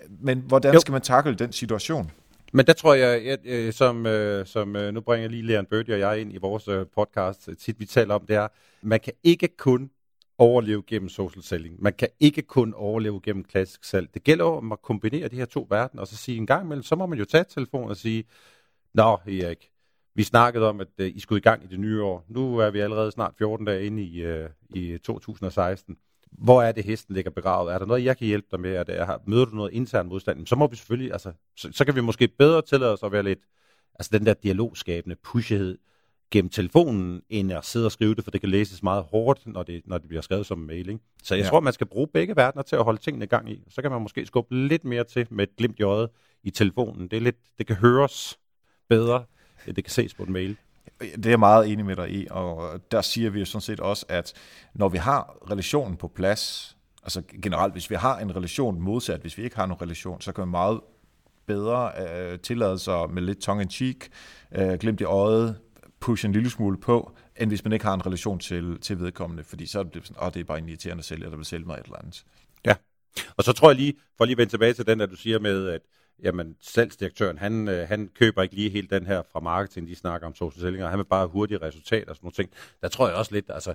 Men hvordan jo. skal man takle den situation? Men der tror jeg, jeg øh, som, øh, som øh, nu bringer lige Leon Birdie og jeg ind i vores øh, podcast, øh, tit vi taler om, det er, man kan ikke kun overleve gennem social selling. Man kan ikke kun overleve gennem klassisk salg. Det gælder om at kombinere de her to verdener, og så sige en gang imellem, så må man jo tage telefonen og sige, Nå Erik, vi snakkede om, at øh, I skulle i gang i det nye år. Nu er vi allerede snart 14 dage inde i, øh, i 2016 hvor er det, hesten ligger begravet? Er der noget, jeg kan hjælpe dig med? Er det, møder du noget intern modstand? Så må vi selvfølgelig, altså, så, så kan vi måske bedre tillade os at være lidt, altså den der dialogskabende pushed gennem telefonen, end at sidde og skrive det, for det kan læses meget hårdt, når det, når det bliver skrevet som mail. Ikke? Så jeg ja. tror, man skal bruge begge verdener til at holde tingene i gang i. Så kan man måske skubbe lidt mere til med et glimt i øjet i telefonen. Det, er lidt, det kan høres bedre, end det kan ses på en mail. Det er jeg meget enig med dig i, og der siger vi jo sådan set også, at når vi har relationen på plads, altså generelt, hvis vi har en relation modsat, hvis vi ikke har nogen relation, så kan vi meget bedre øh, tilladelser med lidt tongue in cheek, øh, glemt i øjet, pushe en lille smule på, end hvis man ikke har en relation til, til vedkommende, fordi så er det sådan, åh, det er bare en irriterende sælger, der vil sælge mig et eller andet. Ja, og så tror jeg lige, for lige at vende tilbage til den, der du siger med, at jamen, salgsdirektøren, han, øh, han køber ikke lige helt den her fra marketing, de snakker om social selling, og han vil bare have hurtige resultater og sådan nogle ting. Der tror jeg også lidt, altså,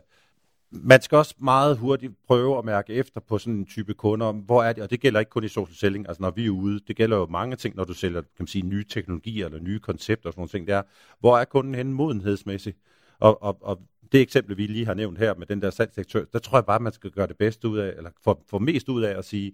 man skal også meget hurtigt prøve at mærke efter på sådan en type kunder, hvor er det, og det gælder ikke kun i social selling, altså når vi er ude, det gælder jo mange ting, når du sælger kan man sige, nye teknologier eller nye koncepter og sådan nogle ting, der hvor er kunden henne modenhedsmæssigt? Og, og, og det eksempel, vi lige har nævnt her med den der salgsdirektør, der tror jeg bare, man skal gøre det bedste ud af, eller få, få mest ud af at sige,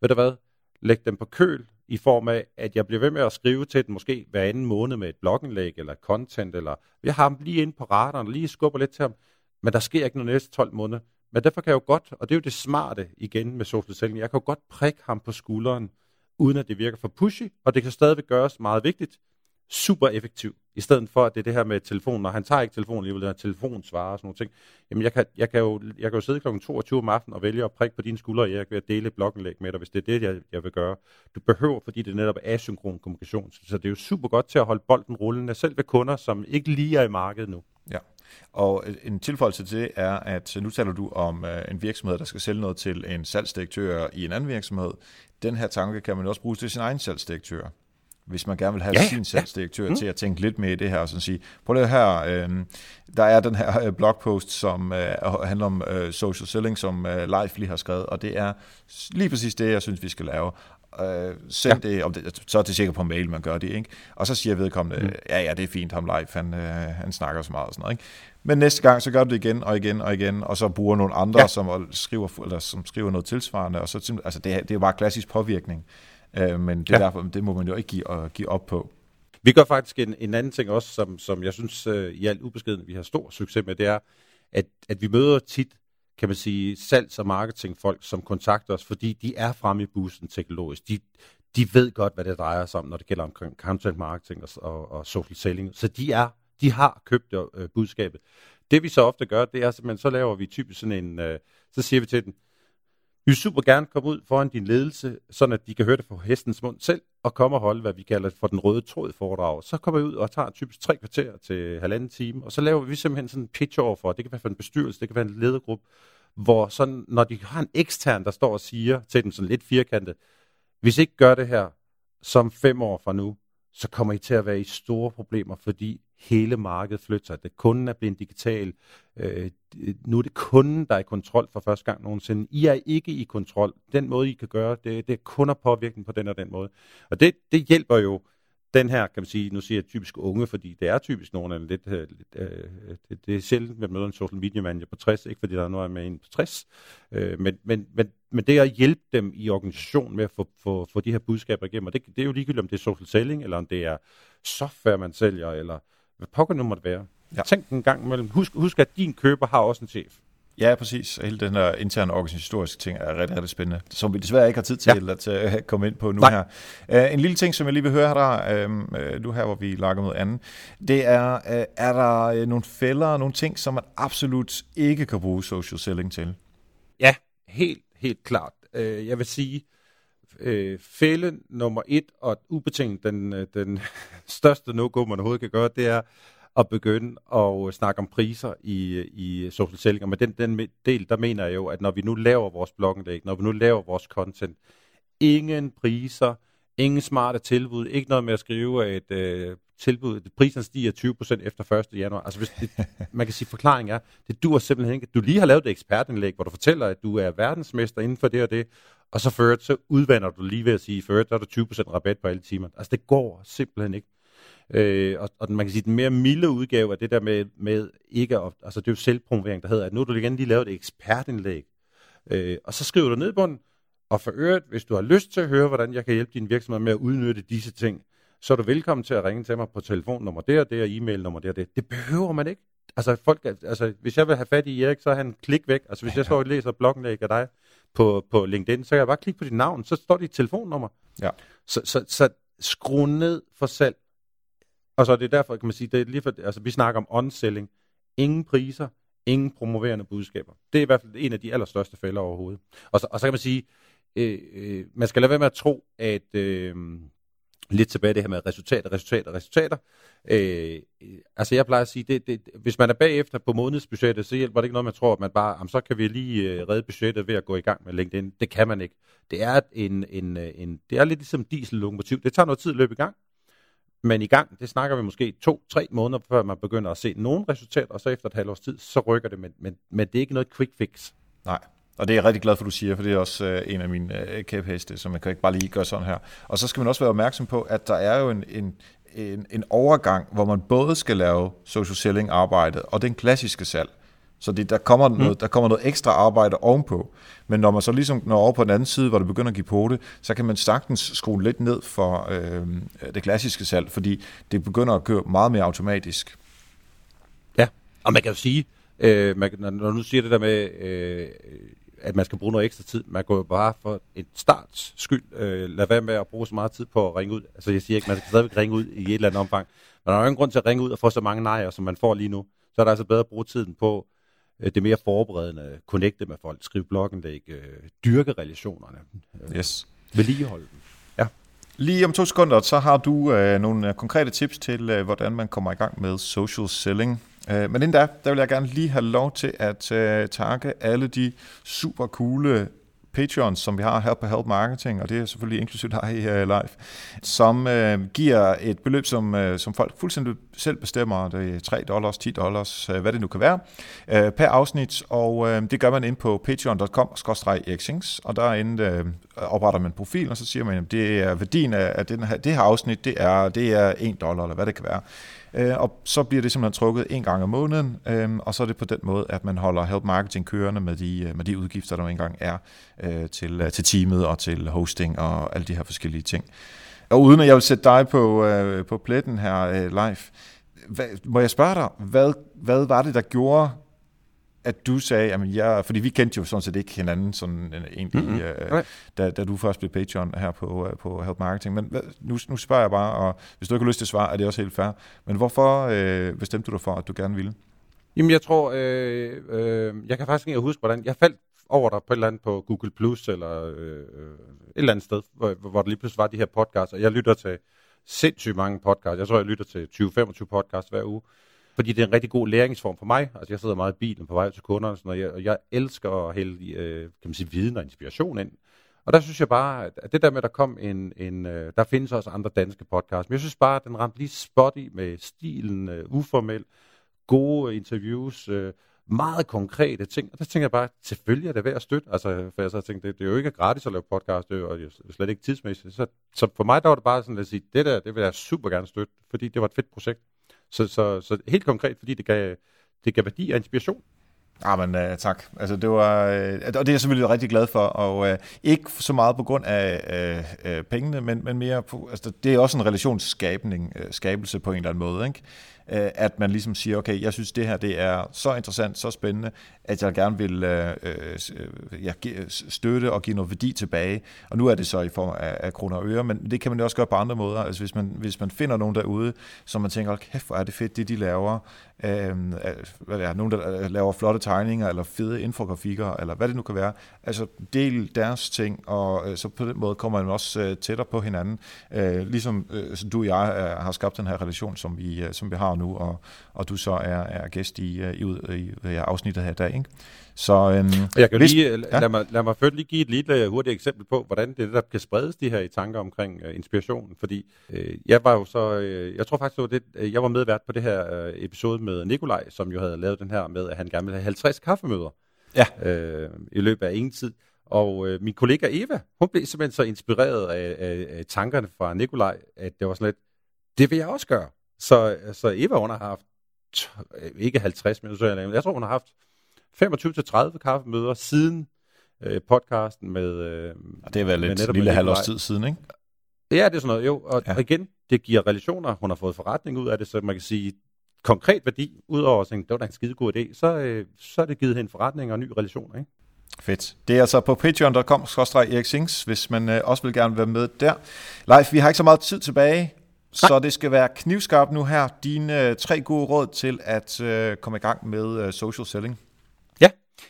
ved du hvad, læg dem på køl i form af, at jeg bliver ved med at skrive til den måske hver anden måned med et blogindlæg eller content, eller jeg har ham lige inde på radaren, lige skubber lidt til ham, men der sker ikke noget næste 12 måneder. Men derfor kan jeg jo godt, og det er jo det smarte igen med social selling, jeg kan jo godt prikke ham på skulderen, uden at det virker for pushy, og det kan stadigvæk gøres meget vigtigt, super effektiv. i stedet for at det er det her med telefonen, og han tager ikke telefonen alligevel, der telefonsvarer og sådan nogle ting. Jamen jeg kan, jeg kan, jo, jeg kan jo sidde kl. 22 om aftenen og vælge at prikke på dine skuldre, og jeg kan dele et blogindlæg med dig, hvis det er det, jeg, jeg vil gøre. Du behøver, fordi det netop er asynkron kommunikation, så det er jo super godt til at holde bolden rullende, selv ved kunder, som ikke lige er i markedet nu. Ja, og øh, en tilføjelse til det er, at øh, nu taler du om øh, en virksomhed, der skal sælge noget til en salgsdirektør i en anden virksomhed. Den her tanke kan man også bruge til sin egen salgsdirektør hvis man gerne vil have ja, sin salgsdirektør ja. mm. til at tænke lidt med i det her, og sådan sige, prøv det her, øh, der er den her øh, blogpost, som øh, handler om øh, social selling, som øh, Leif lige har skrevet, og det er lige præcis det, jeg synes, vi skal lave. Øh, send ja. det, om det, så er det sikkert på mail, man gør det, ikke? Og så siger vedkommende, mm. ja, ja, det er fint, ham Leif, han, øh, han snakker så meget og sådan noget, ikke? Men næste gang, så gør du det igen og igen og igen, og så bruger nogle andre, ja. som, skriver, eller, som skriver noget tilsvarende, og så, altså det, det er jo bare klassisk påvirkning. Øh, men det, er ja. derfor, det må man jo ikke give, uh, give op på. Vi gør faktisk en, en anden ting også, som, som jeg synes uh, i alt ubeskeden, vi har stor succes med, det er, at, at vi møder tit, kan man sige, salgs- og marketingfolk, som kontakter os, fordi de er fremme i bussen teknologisk. De, de ved godt, hvad det drejer sig om, når det gælder omkring content marketing og, og, og social selling. Så de er de har købt uh, budskabet. Det vi så ofte gør, det er simpelthen, så laver vi typisk sådan en, uh, så siger vi til dem, vi vil super gerne komme ud foran din ledelse, sådan at de kan høre det fra hestens mund selv, og komme og holde, hvad vi kalder for den røde tråd foredrag. Så kommer vi ud og tager typisk tre kvarter til halvanden time, og så laver vi simpelthen sådan en pitch over for, det kan være for en bestyrelse, det kan være en ledergruppe, hvor sådan, når de har en ekstern, der står og siger til dem sådan lidt firkantet, hvis I ikke gør det her som fem år fra nu, så kommer I til at være i store problemer, fordi hele markedet flytte sig. Det kunden er blevet digital. Øh, nu er det kunden, der er i kontrol for første gang nogensinde. I er ikke i kontrol. Den måde, I kan gøre, det, det er kun at påvirke på den og den måde. Og det, det hjælper jo den her, kan man sige, nu siger jeg typisk unge, fordi det er typisk nogen af lidt, øh, lidt øh, det, det er sjældent, at møder en social media manager på 60, ikke fordi der er noget med en på 60, øh, men, men, men, men det at hjælpe dem i organisationen med at få, få, få de her budskaber igennem, og det, det er jo ligegyldigt, om det er social selling, eller om det er software, man sælger, eller hvad pokker nu måtte være. Ja. Tænk en gang imellem. Husk, husk, at din køber har også en chef. Ja, præcis. Hele den her interne organisatoriske ting er rigtig, rigtig spændende, som vi desværre ikke har tid til ja. at uh, komme ind på nu Nej. her. Uh, en lille ting, som jeg lige vil høre dig, uh, nu her, hvor vi lager mod anden, det er, uh, er der uh, nogle fælder, nogle ting, som man absolut ikke kan bruge social selling til? Ja, helt, helt klart. Uh, jeg vil sige, uh, fælde nummer et, og ubetinget den, den største no-go, man overhovedet kan gøre, det er, at begynde at snakke om priser i, i social selling. Og med den, den del, der mener jeg jo, at når vi nu laver vores blogindlæg, når vi nu laver vores content, ingen priser, ingen smarte tilbud, ikke noget med at skrive, at øh, tilbud, priserne stiger 20% efter 1. januar. Altså hvis det, man kan sige, forklaring er, det dur simpelthen ikke. Du lige har lavet et ekspertindlæg, hvor du fortæller, at du er verdensmester inden for det og det, og så ført, så udvander du lige ved at sige, ført, der er der 20% rabat på alle timer. Altså det går simpelthen ikke. Øh, og, og man kan sige, den mere milde udgave af det der med, med ikke at, altså det er jo selvpromovering, der hedder, at nu har du igen lige lavet et ekspertindlæg, øh, og så skriver du ned på den, og for øvrigt, hvis du har lyst til at høre, hvordan jeg kan hjælpe din virksomhed med at udnytte disse ting, så er du velkommen til at ringe til mig på telefonnummer der og det, og e-mailnummer der og det. Det behøver man ikke. Altså, folk, altså, hvis jeg vil have fat i Erik, så er han klik væk. Altså, hvis jeg står og læser blogindlæg af dig på, på LinkedIn, så kan jeg bare klikke på dit navn, så står dit telefonnummer. Ja. Så, så, så skru ned for salg. Og så er det derfor, kan man sige, det er lige for, altså vi snakker om on-selling. Ingen priser, ingen promoverende budskaber. Det er i hvert fald en af de allerstørste fælder overhovedet. Og så, og så kan man sige, øh, øh, man skal lade være med at tro, at øh, lidt tilbage det her med resultater, resultater, resultater. Øh, altså jeg plejer at sige, det, det, hvis man er bagefter på månedsbudgettet, så hjælper det ikke noget, man tror, at man bare, jamen, så kan vi lige øh, redde budgettet ved at gå i gang med LinkedIn. Det kan man ikke. Det er, en, en, øh, en, det er lidt ligesom diesellokomotiv. Det tager noget tid at løbe i gang, men i gang, det snakker vi måske to-tre måneder, før man begynder at se nogle resultater, og så efter et halvt års tid, så rykker det, men, men, men det er ikke noget quick fix. Nej, og det er jeg rigtig glad for, du siger, for det er også øh, en af mine øh, kæpheste, så man kan ikke bare lige gøre sådan her. Og så skal man også være opmærksom på, at der er jo en, en, en, en overgang, hvor man både skal lave social selling arbejdet og den klassiske salg. Så det, der, kommer mm. noget, der kommer noget ekstra arbejde ovenpå. Men når man så ligesom når over på den anden side, hvor det begynder at give på det, så kan man sagtens skrue lidt ned for øh, det klassiske salg, fordi det begynder at køre meget mere automatisk. Ja, og man kan jo sige, øh, man, når, når du siger det der med, øh, at man skal bruge noget ekstra tid, man går jo bare for et starts skyld, øh, lad være med at bruge så meget tid på at ringe ud. Altså jeg siger ikke, man skal stadigvæk ringe ud i et eller andet omfang, men der er jo ingen grund til at ringe ud og få så mange nejer, som man får lige nu. Så er det altså bedre at bruge tiden på øh, det mere forberedende, connecte med folk, skrive bloggenlæg, øh, dyrke relationerne, øh, yes. vedligeholde dem. Ja. Lige om to sekunder, så har du øh, nogle konkrete tips til, øh, hvordan man kommer i gang med social selling. Øh, men inden da, der vil jeg gerne lige have lov til at øh, takke alle de super coole Patreons, som vi har her på Help Marketing, og det er selvfølgelig inklusivt dig øh, uh, live, som øh, giver et beløb, som, øh, som folk fuldstændig selv bestemmer. Det er 3 dollars, 10 dollars, øh, hvad det nu kan være, øh, per afsnit, og øh, det gør man ind på patreon.com og derinde øh, opretter man en profil, og så siger man, at det er værdien af, af den her, det her afsnit, det er, det er 1 dollar, eller hvad det kan være. Øh, og så bliver det simpelthen trukket en gang om måneden, øh, og så er det på den måde, at man holder Help Marketing kørende med de, øh, med de udgifter, der engang er øh, til, øh, til teamet og til hosting og alle de her forskellige ting. Og uden at jeg vil sætte dig på, på pletten her live, hvad, må jeg spørge dig, hvad, hvad var det, der gjorde, at du sagde, at jeg, fordi vi kendte jo sådan set ikke hinanden sådan egentlig, mm-hmm. øh, da, da du først blev Patreon her på, øh, på Help Marketing. Men nu, nu spørger jeg bare, og hvis du ikke har lyst til at svare, er det også helt fair. Men hvorfor øh, bestemte du dig for, at du gerne ville? Jamen jeg tror, øh, øh, jeg kan faktisk ikke huske, hvordan, jeg faldt over dig på et eller andet på Google Plus eller øh, et eller andet sted, hvor, hvor der lige pludselig var de her podcasts, og jeg lytter til sindssygt mange podcasts. Jeg tror, jeg lytter til 20-25 podcasts hver uge fordi det er en rigtig god læringsform for mig. Altså, jeg sidder meget i bilen på vej til kunderne, og, jeg, og jeg elsker at hælde øh, kan man sige, viden og inspiration ind. Og der synes jeg bare, at det der med, at der kom en, en øh, der findes også andre danske podcasts, men jeg synes bare, at den ramte lige spot i med stilen, øh, uformel, gode interviews, øh, meget konkrete ting. Og der tænker jeg bare, selvfølgelig er det værd at støtte. Altså, for jeg så tænkte, det, det er jo ikke gratis at lave podcast, det er jo slet ikke tidsmæssigt. Så, så for mig der var det bare sådan at sige, det der, det vil jeg super gerne støtte, fordi det var et fedt projekt. Så, så, så helt konkret, fordi det gav, det gav værdi og inspiration. Ah, men uh, tak. Altså, det var, uh, og det er jeg selvfølgelig rigtig glad for, og uh, ikke så meget på grund af uh, uh, pengene, men, men mere på, altså, det er også en relationsskabning, uh, skabelse på en eller anden måde, ikke? Uh, at man ligesom siger, okay, jeg synes det her, det er så interessant, så spændende, at jeg gerne vil øh, uh, ja, støtte og give noget værdi tilbage. Og nu er det så i form af, af kroner og øre, men det kan man jo også gøre på andre måder. Altså hvis man, hvis man finder nogen derude, som man tænker, kæft, hvor er det fedt, det de laver, øhm, øh, hvad det er, nogen, der laver flotte tegninger, eller fede infografikker, eller hvad det nu kan være. Altså del deres ting, og øh, så på den måde kommer man også øh, tættere på hinanden. Øh, ligesom øh, du og jeg øh, har skabt den her relation, som vi, øh, som vi har nu, og, og du så er, er gæst i, øh, i, i, i afsnittet her i dag. Ikke? Så, øhm, jeg kan hvis, lige, ja? lad, mig, lad mig først lige give et lille hurtigt eksempel på, hvordan det der kan spredes de her i tanker omkring uh, inspiration. Fordi uh, jeg var jo så, uh, jeg tror faktisk, det var det, jeg var medvært på det her uh, episode med Nikolaj, som jo havde lavet den her med, at han gerne ville have 50 kaffemøder ja. uh, i løbet af ingen tid. Og uh, min kollega Eva, hun blev simpelthen så inspireret af, af, af tankerne fra Nikolaj, at det var sådan lidt, det vil jeg også gøre. Så, så Eva, hun har haft, ikke 50 minutter, jeg tror, hun har haft 25-30 kaffemøder siden øh, podcasten med... Øh, og det er vel lidt lille halvårs tid siden, ikke? Ja, det er sådan noget, jo. Og, ja. og igen, det giver relationer. Hun har fået forretning ud af det, så man kan sige, konkret værdi, udover at tænke, det var da en skide god idé, så, øh, så er det givet hende forretning og ny relation, ikke? Fedt. Det er altså på patreon.com Erik Sings, hvis man øh, også vil gerne være med der. Leif, vi har ikke så meget tid tilbage, Nej. så det skal være knivskarpt nu her. Dine øh, tre gode råd til at øh, komme i gang med øh, social selling.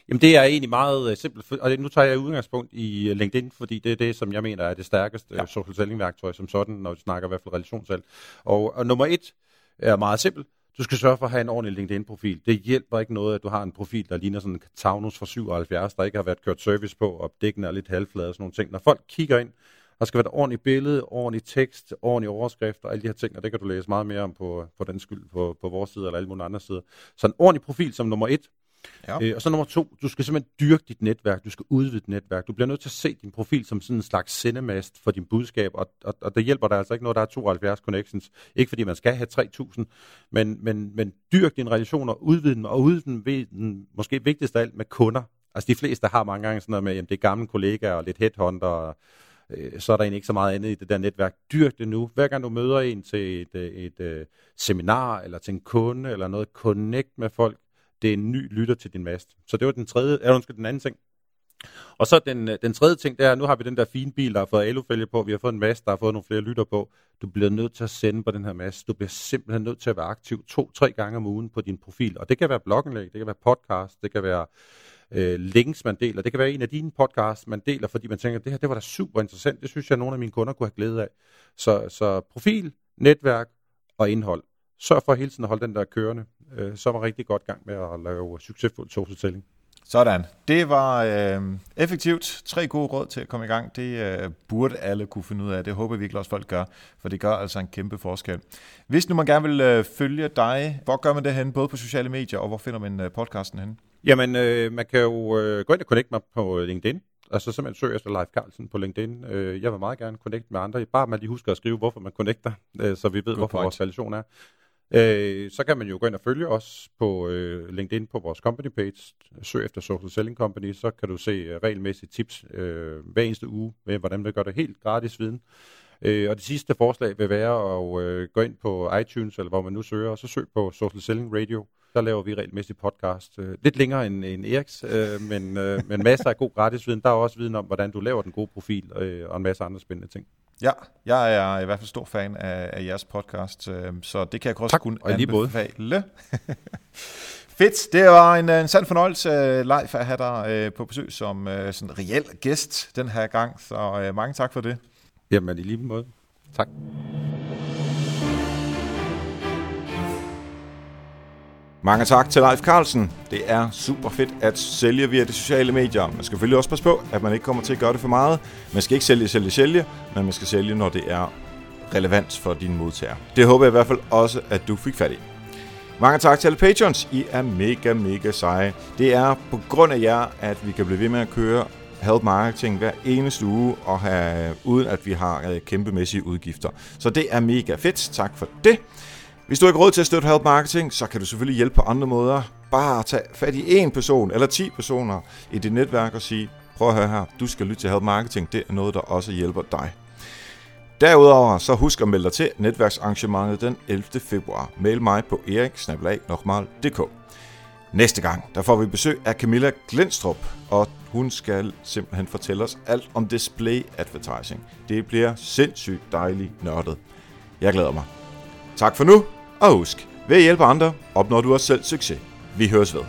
Jamen det er egentlig meget uh, simpelt, og nu tager jeg udgangspunkt i uh, LinkedIn, fordi det er det, som jeg mener er det stærkeste ja. social selling værktøj som sådan, når vi snakker i hvert fald relationssalg. Og, og nummer et er meget simpelt. Du skal sørge for at have en ordentlig LinkedIn-profil. Det hjælper ikke noget, at du har en profil, der ligner sådan en Taunus fra 77, der ikke har været kørt service på, og dækken er lidt halvflade og sådan nogle ting. Når folk kigger ind, der skal være et ordentligt billede, ordentlig tekst, ordentlig overskrift og alle de her ting, og det kan du læse meget mere om på, på den skyld på, på vores side eller alle mulige andre sider. Så en ordentlig profil som nummer et. Ja. Øh, og så nummer to, du skal simpelthen dyrke dit netværk, du skal udvide dit netværk. Du bliver nødt til at se din profil som sådan en slags sendemast for din budskab, og, og, og det hjælper dig altså ikke noget, der er 72 connections. Ikke fordi man skal have 3000, men, men, men dyrk dine relationer, udvide dem, og udvide dem ved den måske vigtigste af alt med kunder. Altså de fleste har mange gange sådan noget med, at det er gamle kollegaer og lidt headhunter, og øh, så er der egentlig ikke så meget andet i det der netværk. Dyrk det nu. Hver gang du møder en til et, øh, et, et, et seminar, eller til en kunde, eller noget, connect med folk. Det er en ny lytter til din mast. Så det var den tredje, eller undskyld, den anden ting. Og så den, den tredje ting, det er, nu har vi den der fine bil, der har fået alufælge på, vi har fået en mast, der har fået nogle flere lytter på. Du bliver nødt til at sende på den her mast. Du bliver simpelthen nødt til at være aktiv to-tre gange om ugen på din profil. Og det kan være blogindlæg, det kan være podcast, det kan være øh, links, man deler. Det kan være en af dine podcasts, man deler, fordi man tænker, det her det var da super interessant. Det synes jeg, at nogle af mine kunder kunne have glæde af. Så, så profil, netværk og indhold. Sørg for hele tiden at holde den der kørende. Øh, så var rigtig godt gang med at lave succesfuld social selling. Sådan. Det var øh, effektivt. Tre gode råd til at komme i gang. Det øh, burde alle kunne finde ud af. Det håber vi virkelig også folk gør, for det gør altså en kæmpe forskel. Hvis nu man gerne vil øh, følge dig, hvor gør man det hen, både på sociale medier, og hvor finder man øh, podcasten hen? Jamen, øh, man kan jo øh, gå ind og connecte mig på LinkedIn. Altså simpelthen søg efter Leif Carlsen på LinkedIn. Øh, jeg vil meget gerne connecte med andre. Bare man lige husker at skrive, hvorfor man connecter, øh, så vi ved, God hvorfor point. vores relation er. Øh, så kan man jo gå ind og følge os på øh, LinkedIn på vores company page. Søg efter Social Selling Company, så kan du se uh, regelmæssige tips øh, hver eneste uge med, hvordan vi gør det helt gratis viden. Øh, og det sidste forslag vil være at øh, gå ind på iTunes, eller hvor man nu søger, og så søg på Social Selling Radio. Der laver vi regelmæssigt podcast. Øh, lidt længere end, end Eriks, øh, men, øh, men masser af god gratis viden. Der er også viden om, hvordan du laver den gode profil, øh, og en masse andre spændende ting. Ja, jeg er i hvert fald stor fan af, af jeres podcast, øh, så det kan jeg også tak, kun og anbefale. Fedt, det var en, en sand fornøjelse live at have dig øh, på besøg som øh, sådan reel gæst den her gang, så øh, mange tak for det. Jamen i lige måde. Tak. Mange tak til Leif Carlsen. Det er super fedt at sælge via de sociale medier. Man skal selvfølgelig også passe på, at man ikke kommer til at gøre det for meget. Man skal ikke sælge, sælge, sælge, men man skal sælge, når det er relevant for dine modtagere. Det håber jeg i hvert fald også, at du fik fat i. Mange tak til alle patrons. I er mega, mega seje. Det er på grund af jer, at vi kan blive ved med at køre help marketing hver eneste uge, og have, uden at vi har øh, kæmpemæssige udgifter. Så det er mega fedt. Tak for det. Hvis du ikke har råd til at støtte Help Marketing, så kan du selvfølgelig hjælpe på andre måder. Bare tag fat i en person eller 10 personer i dit netværk og sige, prøv at høre her, du skal lytte til Help Marketing, det er noget, der også hjælper dig. Derudover så husk at melde dig til netværksarrangementet den 11. februar. Mail mig på erik Næste gang, der får vi besøg af Camilla Glenstrup, og hun skal simpelthen fortælle os alt om display advertising. Det bliver sindssygt dejligt nørdet. Jeg glæder mig. Tak for nu, og husk, ved at hjælpe andre, opnår du også selv succes. Vi høres ved.